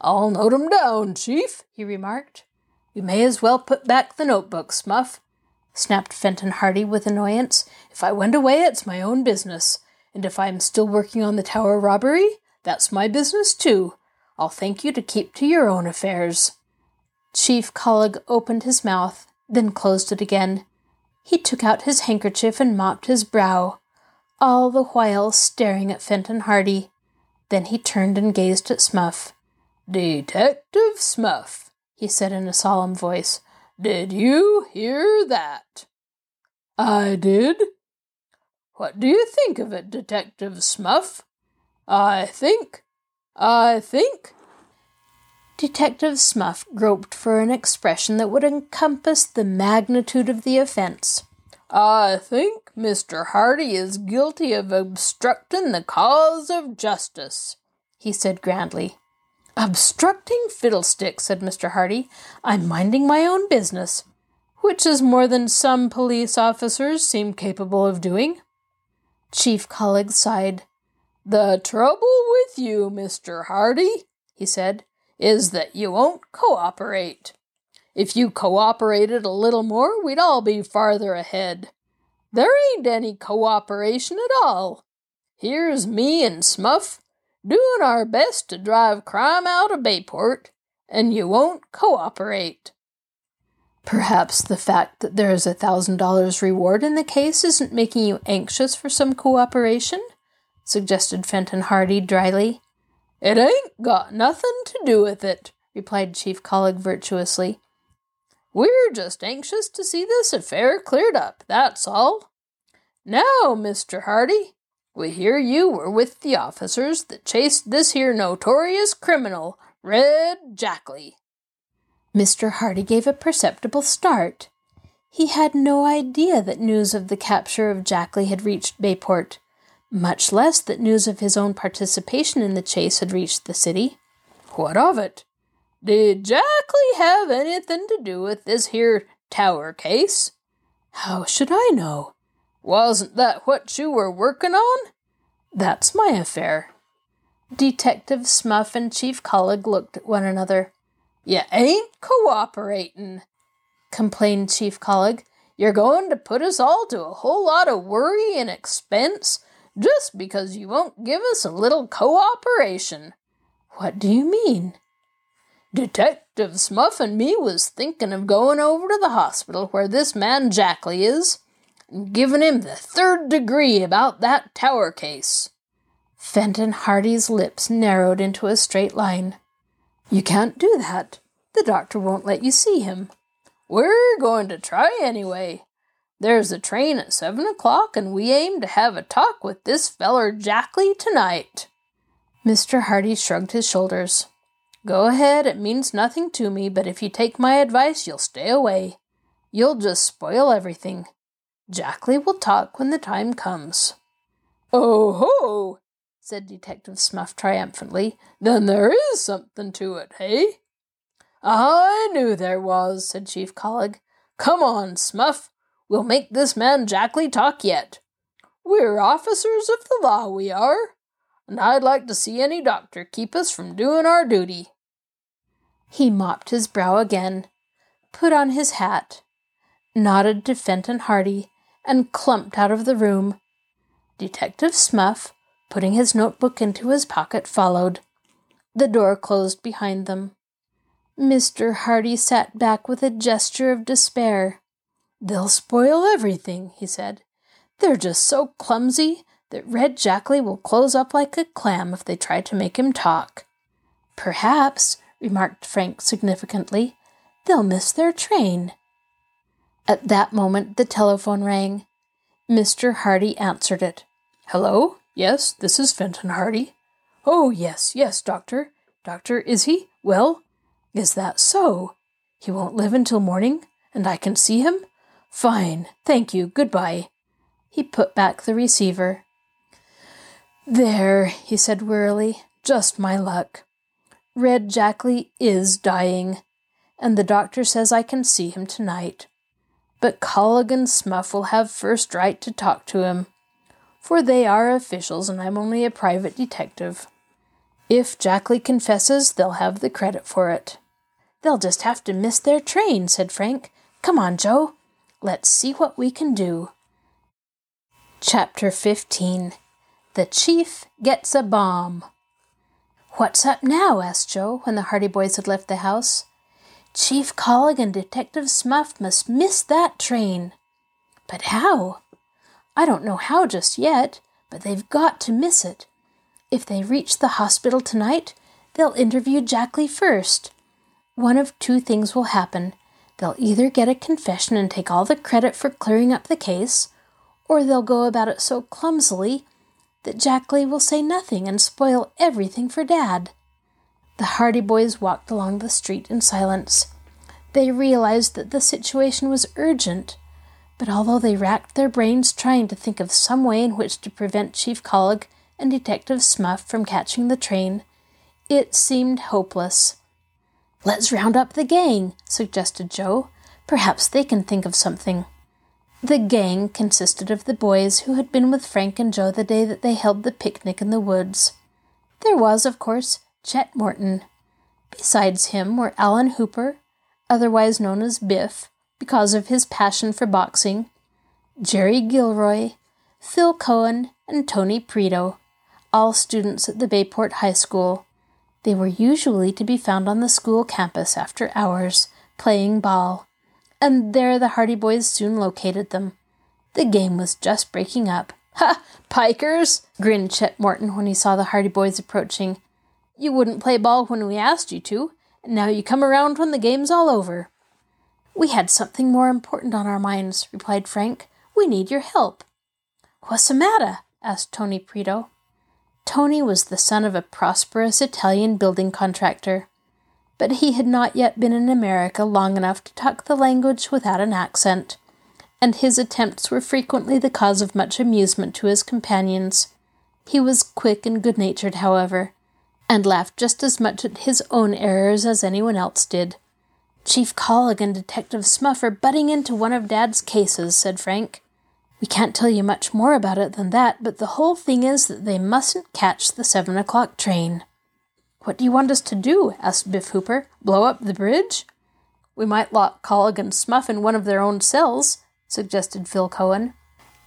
I'll note 'em down, Chief, he remarked.
You may as well put back the notebook, Smuff, snapped Fenton Hardy with annoyance. If I went away, it's my own business. And if I'm still working on the tower robbery, that's my business too. I'll thank you to keep to your own affairs. Chief Collig opened his mouth, then closed it again. He took out his handkerchief and mopped his brow, all the while staring at Fenton Hardy. Then he turned and gazed at Smuff.
Detective Smuff, he said in a solemn voice, did you hear that? I did. What do you think of it, Detective Smuff? I think. I think.
Detective Smuff groped for an expression that would encompass the magnitude of the offense.
I think Mr. Hardy is guilty of obstructing the cause of justice, he said grandly.
Obstructing fiddlesticks, said Mr. Hardy. I'm minding my own business, which is more than some police officers seem capable of doing.
Chief Collig sighed. The trouble with you, Mr. Hardy, he said, is that you won't cooperate. If you cooperated a little more, we'd all be farther ahead. There ain't any cooperation at all. Here's me and Smuff doing our best to drive crime out of Bayport, and you won't cooperate.
Perhaps the fact that there is a thousand dollars reward in the case isn't making you anxious for some cooperation? suggested Fenton Hardy dryly.
It ain't got nothing to do with it, replied Chief Collig virtuously. We're just anxious to see this affair cleared up, that's all. Now, Mr. Hardy, we hear you were with the officers that chased this here notorious criminal, Red Jackley.
Mr. Hardy gave a perceptible start. He had no idea that news of the capture of Jackley had reached Bayport, much less that news of his own participation in the chase had reached the city.
What of it? Did Jackley have anything to do with this here tower case?
How should I know?
Wasn't that what you were working on?
That's my affair. Detective Smuff and Chief Collig looked at one another.
You ain't cooperating, complained Chief Collig. You're going to put us all to a whole lot of worry and expense just because you won't give us a little cooperation.
What do you mean?
Detective Smuff and me was thinking of going over to the hospital where this man Jackley is and giving him the third degree about that tower case.
Fenton Hardy's lips narrowed into a straight line. You can't do that. The doctor won't let you see him.
We're going to try anyway. There's a train at seven o'clock, and we aim to have a talk with this feller Jackley tonight.
Mr. Hardy shrugged his shoulders.
Go ahead, it means nothing to me, but if you take my advice, you'll stay away. You'll just spoil everything. Jackley will talk when the time comes. Oh ho! said Detective Smuff triumphantly. Then there is something to it, hey? I knew there was, said Chief Collig. Come on, Smuff. We'll make this man Jackley talk yet. We're officers of the law, we are, and I'd like to see any doctor keep us from doing our duty.
He mopped his brow again, put on his hat, nodded to Fenton Hardy, and clumped out of the room. Detective Smuff, putting his notebook into his pocket, followed. The door closed behind them. Mr. Hardy sat back with a gesture of despair. They'll spoil everything, he said. They're just so clumsy that Red Jackley will close up like a clam if they try to make him talk. Perhaps, remarked Frank significantly. They'll miss their train. At that moment, the telephone rang. Mr. Hardy answered it.
Hello? Yes, this is Fenton Hardy.
Oh, yes, yes, doctor. Doctor, is he? Well, is that so? He won't live until morning, and I can see him? Fine, thank you, goodbye. He put back the receiver. There, he said wearily, just my luck. Red Jackley is dying, and the doctor says I can see him tonight. But Collig and Smuff will have first right to talk to him, for they are officials and I'm only a private detective. If Jackley confesses, they'll have the credit for it. They'll just have to miss their train, said Frank. Come on, Joe. Let's see what we can do. Chapter 15 The Chief Gets a Bomb. What's up now? asked Joe when the Hardy boys had left the house. Chief Collig and Detective Smuff must miss that train. But how? I don't know how just yet, but they've got to miss it. If they reach the hospital tonight, they'll interview Jackley first. One of two things will happen. They'll either get a confession and take all the credit for clearing up the case, or they'll go about it so clumsily that Jackley will say nothing and spoil everything for Dad. The Hardy boys walked along the street in silence. They realized that the situation was urgent, but although they racked their brains trying to think of some way in which to prevent Chief Collig and Detective Smuff from catching the train, it seemed hopeless. Let's round up the gang, suggested Joe. Perhaps they can think of something. The gang consisted of the boys who had been with Frank and Joe the day that they held the picnic in the woods. There was, of course, Chet Morton. Besides him were Alan Hooper, otherwise known as Biff, because of his passion for boxing, Jerry Gilroy, Phil Cohen, and Tony Prito, all students at the Bayport High School. They were usually to be found on the school campus after hours, playing ball and there the Hardy boys soon located them. The game was just breaking up, Ha! Pikers! grinned Chet Morton when he saw the Hardy Boys approaching. You wouldn't play ball when we asked you to, and now you come around when the game's all over. We had something more important on our minds, replied Frank. We need your help. What's the matter? asked Tony Prito. Tony was the son of a prosperous Italian building contractor, but he had not yet been in America long enough to talk the language without an accent and his attempts were frequently the cause of much amusement to his companions. He was quick and good natured, however, and laughed just as much at his own errors as anyone else did. Chief Collig and Detective Smuff are butting into one of Dad's cases, said Frank. We can't tell you much more about it than that, but the whole thing is that they mustn't catch the seven o'clock train. What do you want us to do? asked Biff Hooper. Blow up the bridge? We might lock Collig and Smuff in one of their own cells, suggested Phil Cohen.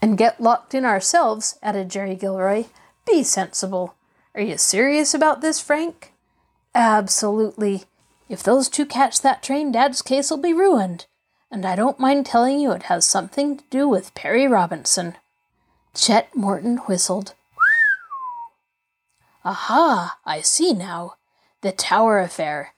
And get locked in ourselves, added Jerry Gilroy. Be sensible. Are you serious about this, Frank? Absolutely. If those two catch that train, Dad's case'll be ruined. And I don't mind telling you it has something to do with Perry Robinson. Chet Morton whistled. Aha, I see now. The Tower affair.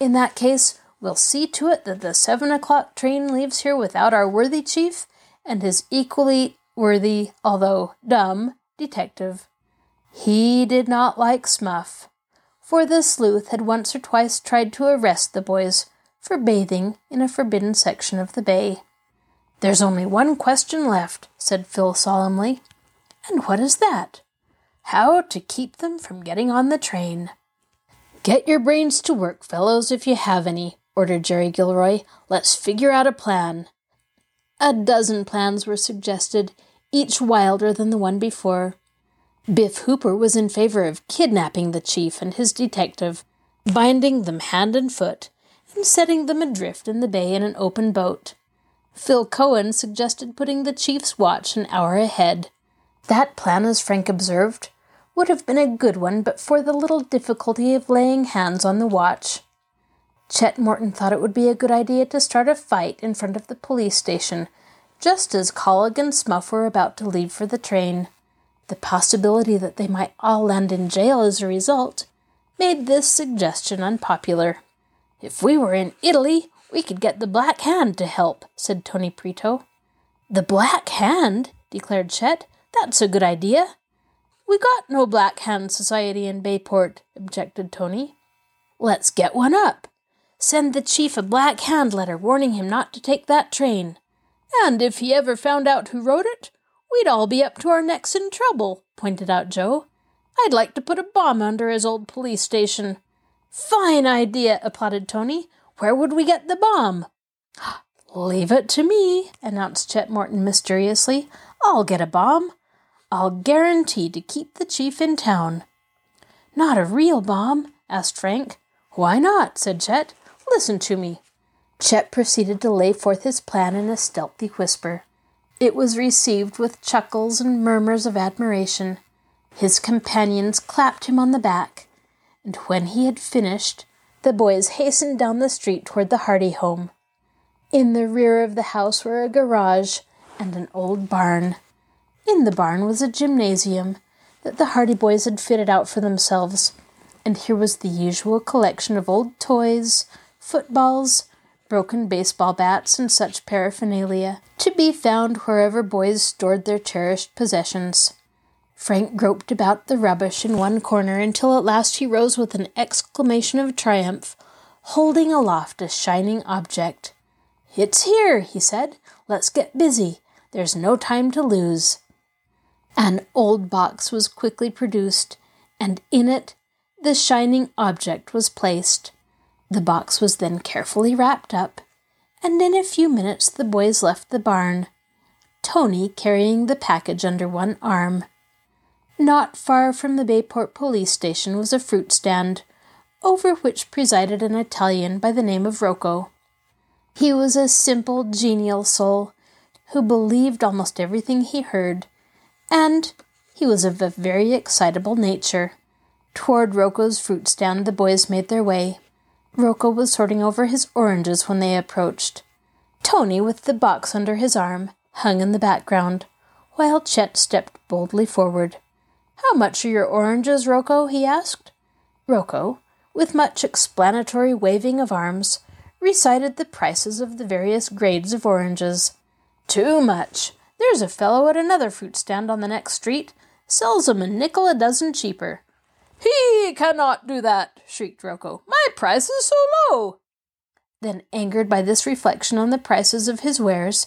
In that case, We'll see to it that the seven o'clock train leaves here without our worthy chief and his equally worthy, although dumb, detective. He did not like Smuff, for the sleuth had once or twice tried to arrest the boys for bathing in a forbidden section of the bay. There's only one question left, said Phil solemnly. And what is that? How to keep them from getting on the train. Get your brains to work, fellows, if you have any, ordered Jerry Gilroy. Let's figure out a plan. A dozen plans were suggested, each wilder than the one before. Biff Hooper was in favor of kidnapping the chief and his detective, binding them hand and foot, and setting them adrift in the bay in an open boat. Phil Cohen suggested putting the chief's watch an hour ahead. That plan, as Frank observed, would have been a good one but for the little difficulty of laying hands on the watch. Chet Morton thought it would be a good idea to start a fight in front of the police station, just as Collig and Smuff were about to leave for the train. The possibility that they might all land in jail as a result made this suggestion unpopular. If we were in Italy, we could get the Black Hand to help, said Tony Prito. The Black Hand? declared Chet. That's a good idea. We got no Black Hand Society in Bayport, objected Tony. Let's get one up. Send the chief a black hand letter warning him not to take that train. And if he ever found out who wrote it, we'd all be up to our necks in trouble, pointed out Joe. I'd like to put a bomb under his old police station. Fine idea, applauded Tony. Where would we get the bomb? Leave it to me, announced Chet Morton mysteriously. I'll get a bomb. I'll guarantee to keep the chief in town. Not a real bomb? asked Frank. Why not? said Chet. Listen to me. Chet proceeded to lay forth his plan in a stealthy whisper. It was received with chuckles and murmurs of admiration. His companions clapped him on the back, and when he had finished, the boys hastened down the street toward the Hardy home. In the rear of the house were a garage and an old barn. In the barn was a gymnasium that the Hardy boys had fitted out for themselves, and here was the usual collection of old toys, footballs, broken baseball bats, and such paraphernalia, to be found wherever boys stored their cherished possessions. Frank groped about the rubbish in one corner until at last he rose with an exclamation of triumph, holding aloft a shining object. It's here, he said. Let's get busy. There's no time to lose. An old box was quickly produced, and in it the shining object was placed. The box was then carefully wrapped up, and in a few minutes the boys left the barn, Tony carrying the package under one arm. Not far from the Bayport police station was a fruit stand, over which presided an Italian by the name of Rocco. He was a simple, genial soul who believed almost everything he heard, and he was of a very excitable nature. Toward Rocco's fruit stand the boys made their way. Rocco was sorting over his oranges when they approached. Tony, with the box under his arm, hung in the background. while Chet stepped boldly forward. How much are your oranges, Rocco? he asked. Rocco, with much explanatory waving of arms, recited the prices of the various grades of oranges. Too much. There's a fellow at another fruit stand on the next street, sells 'em a nickel a dozen cheaper.
He cannot do that, shrieked Rocco. My price is so low.
Then, angered by this reflection on the prices of his wares,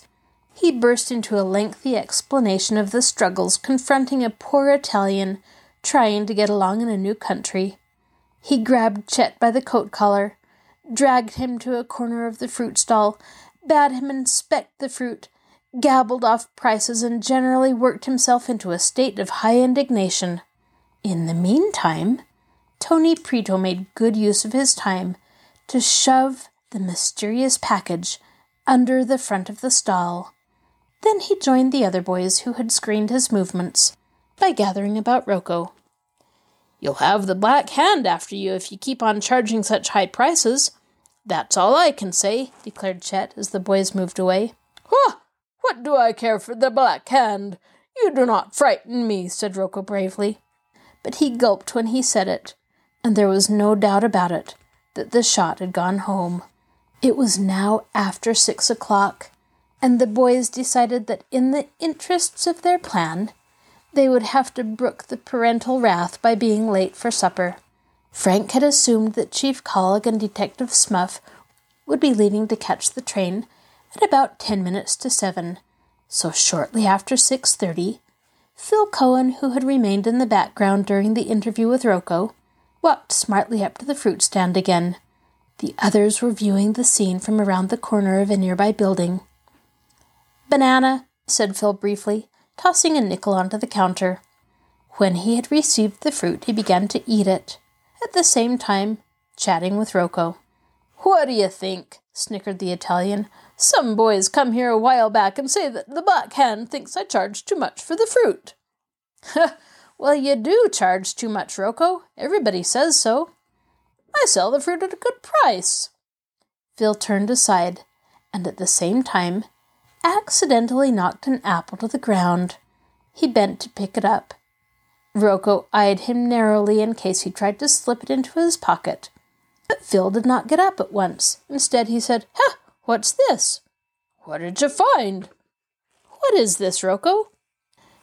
he burst into a lengthy explanation of the struggles confronting a poor Italian trying to get along in a new country. He grabbed Chet by the coat collar, dragged him to a corner of the fruit stall, bade him inspect the fruit, gabbled off prices, and generally worked himself into a state of high indignation. In the meantime, Tony Prito made good use of his time to shove the mysterious package under the front of the stall. Then he joined the other boys who had screened his movements by gathering about Rocco.
You'll have the black hand after you if you keep on charging such high prices. That's all I can say, declared Chet as the boys moved away. Huh! What do I care for the black hand? You do not frighten me, said Rocco bravely.
But he gulped when he said it, and there was no doubt about it that the shot had gone home. It was now after six o'clock, and the boys decided that in the interests of their plan, they would have to brook the parental wrath by being late for supper. Frank had assumed that Chief Collig and Detective Smuff would be leaving to catch the train at about ten minutes to seven, so shortly after six thirty, Phil Cohen, who had remained in the background during the interview with Rocco, walked smartly up to the fruit stand again. The others were viewing the scene from around the corner of a nearby building. Banana, said Phil briefly, tossing a nickel onto the counter. When he had received the fruit, he began to eat it, at the same time chatting with Rocco.
What do you think? snickered the Italian. Some boys come here a while back and say that the Black Hand thinks I charge too much for the fruit.
well, you do charge too much, Rocco. Everybody says so.
I sell the fruit at a good price.
Phil turned aside, and at the same time accidentally knocked an apple to the ground. He bent to pick it up. Rocco eyed him narrowly in case he tried to slip it into his pocket. But Phil did not get up at once. Instead, he said, Ha! What's this?
What did you find?
What is this, Rocco?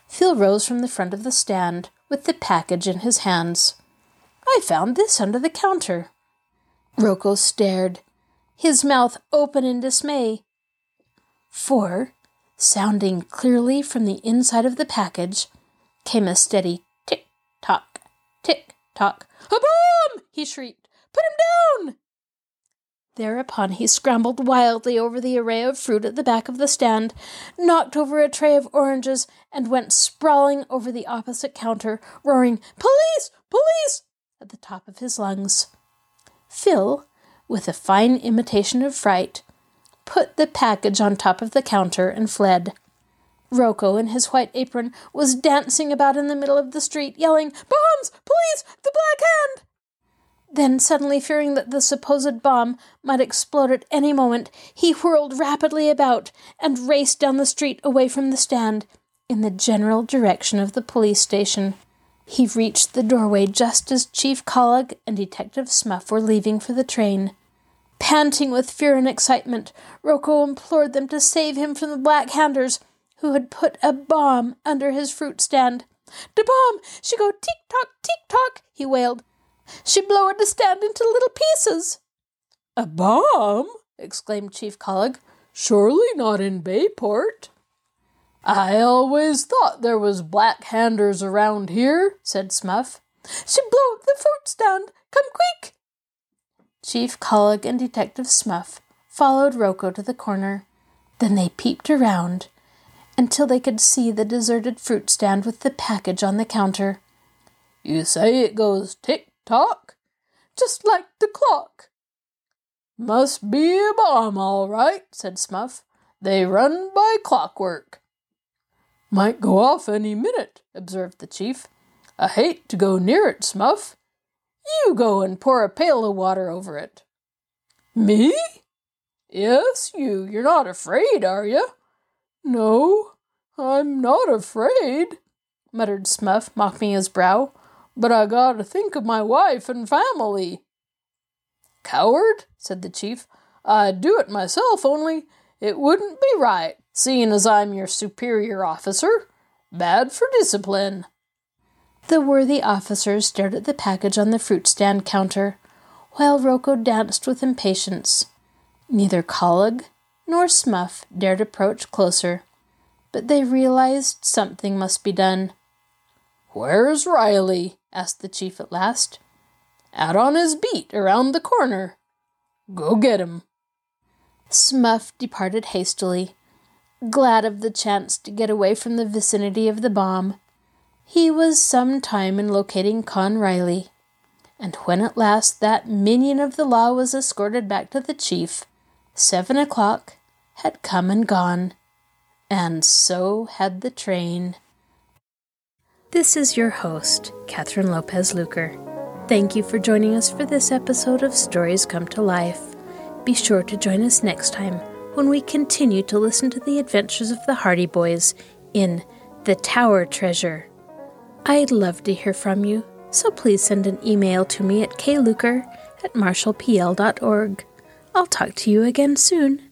Phil rose from the front of the stand with the package in his hands. I found this under the counter. Rocco stared, his mouth open in dismay for, sounding clearly from the inside of the package, came a steady tick tock, tick tock.
A bomb! he shrieked. Put him down!
Thereupon he scrambled wildly over the array of fruit at the back of the stand, knocked over a tray of oranges, and went sprawling over the opposite counter, roaring, Police! Police! at the top of his lungs. Phil, with a fine imitation of fright, put the package on top of the counter, and fled. Rocco, in his white apron, was dancing about in the middle of the street, yelling, Bombs! Police! The Black Hand! Then, suddenly fearing that the supposed bomb might explode at any moment, he whirled rapidly about and raced down the street away from the stand, in the general direction of the police station. He reached the doorway just as Chief Collig and Detective Smuff were leaving for the train. Panting with fear and excitement, Rocco implored them to save him from the Black Handers, who had put a bomb under his fruit stand. De bomb! She go tick tock, tick tock, he wailed. She blowed the stand into little pieces.
A bomb? exclaimed Chief Collig. Surely not in Bayport. I always thought there was black handers around here, said Smuff.
She blew up the fruit stand. Come quick! Chief Collig and Detective Smuff followed Rocco to the corner. Then they peeped around until they could see the deserted fruit stand with the package on the counter.
You say it goes tick tock? Just like the clock. Must be a bomb, all right, said Smuff. They run by clockwork. Might go off any minute, observed the chief. I hate to go near it, Smuff. You go and pour a pail of water over it. Me? Yes, you. You're not afraid, are you? No, I'm not afraid, muttered Smuff, mopping his brow, but I gotta think of my wife and family. Coward, said the chief. I'd do it myself, only it wouldn't be right, seeing as I'm your superior officer. Bad for discipline.
The worthy officer stared at the package on the fruit stand counter, while Rocco danced with impatience. Neither Collig nor Smuff dared approach closer, but they realized something must be done.
Where's Riley? asked the chief at last. Out on his beat around the corner. Go get him.
Smuff departed hastily, glad of the chance to get away from the vicinity of the bomb. He was some time in locating Con Riley, and when at last that minion of the law was escorted back to the chief, seven o'clock had come and gone, and so had the train.
This is your host, Kathryn Lopez Luker. Thank you for joining us for this episode of Stories Come to Life. Be sure to join us next time when we continue to listen to the adventures of the Hardy Boys in The Tower Treasure. I'd love to hear from you, so please send an email to me at kluker at marshallpl.org. I'll talk to you again soon.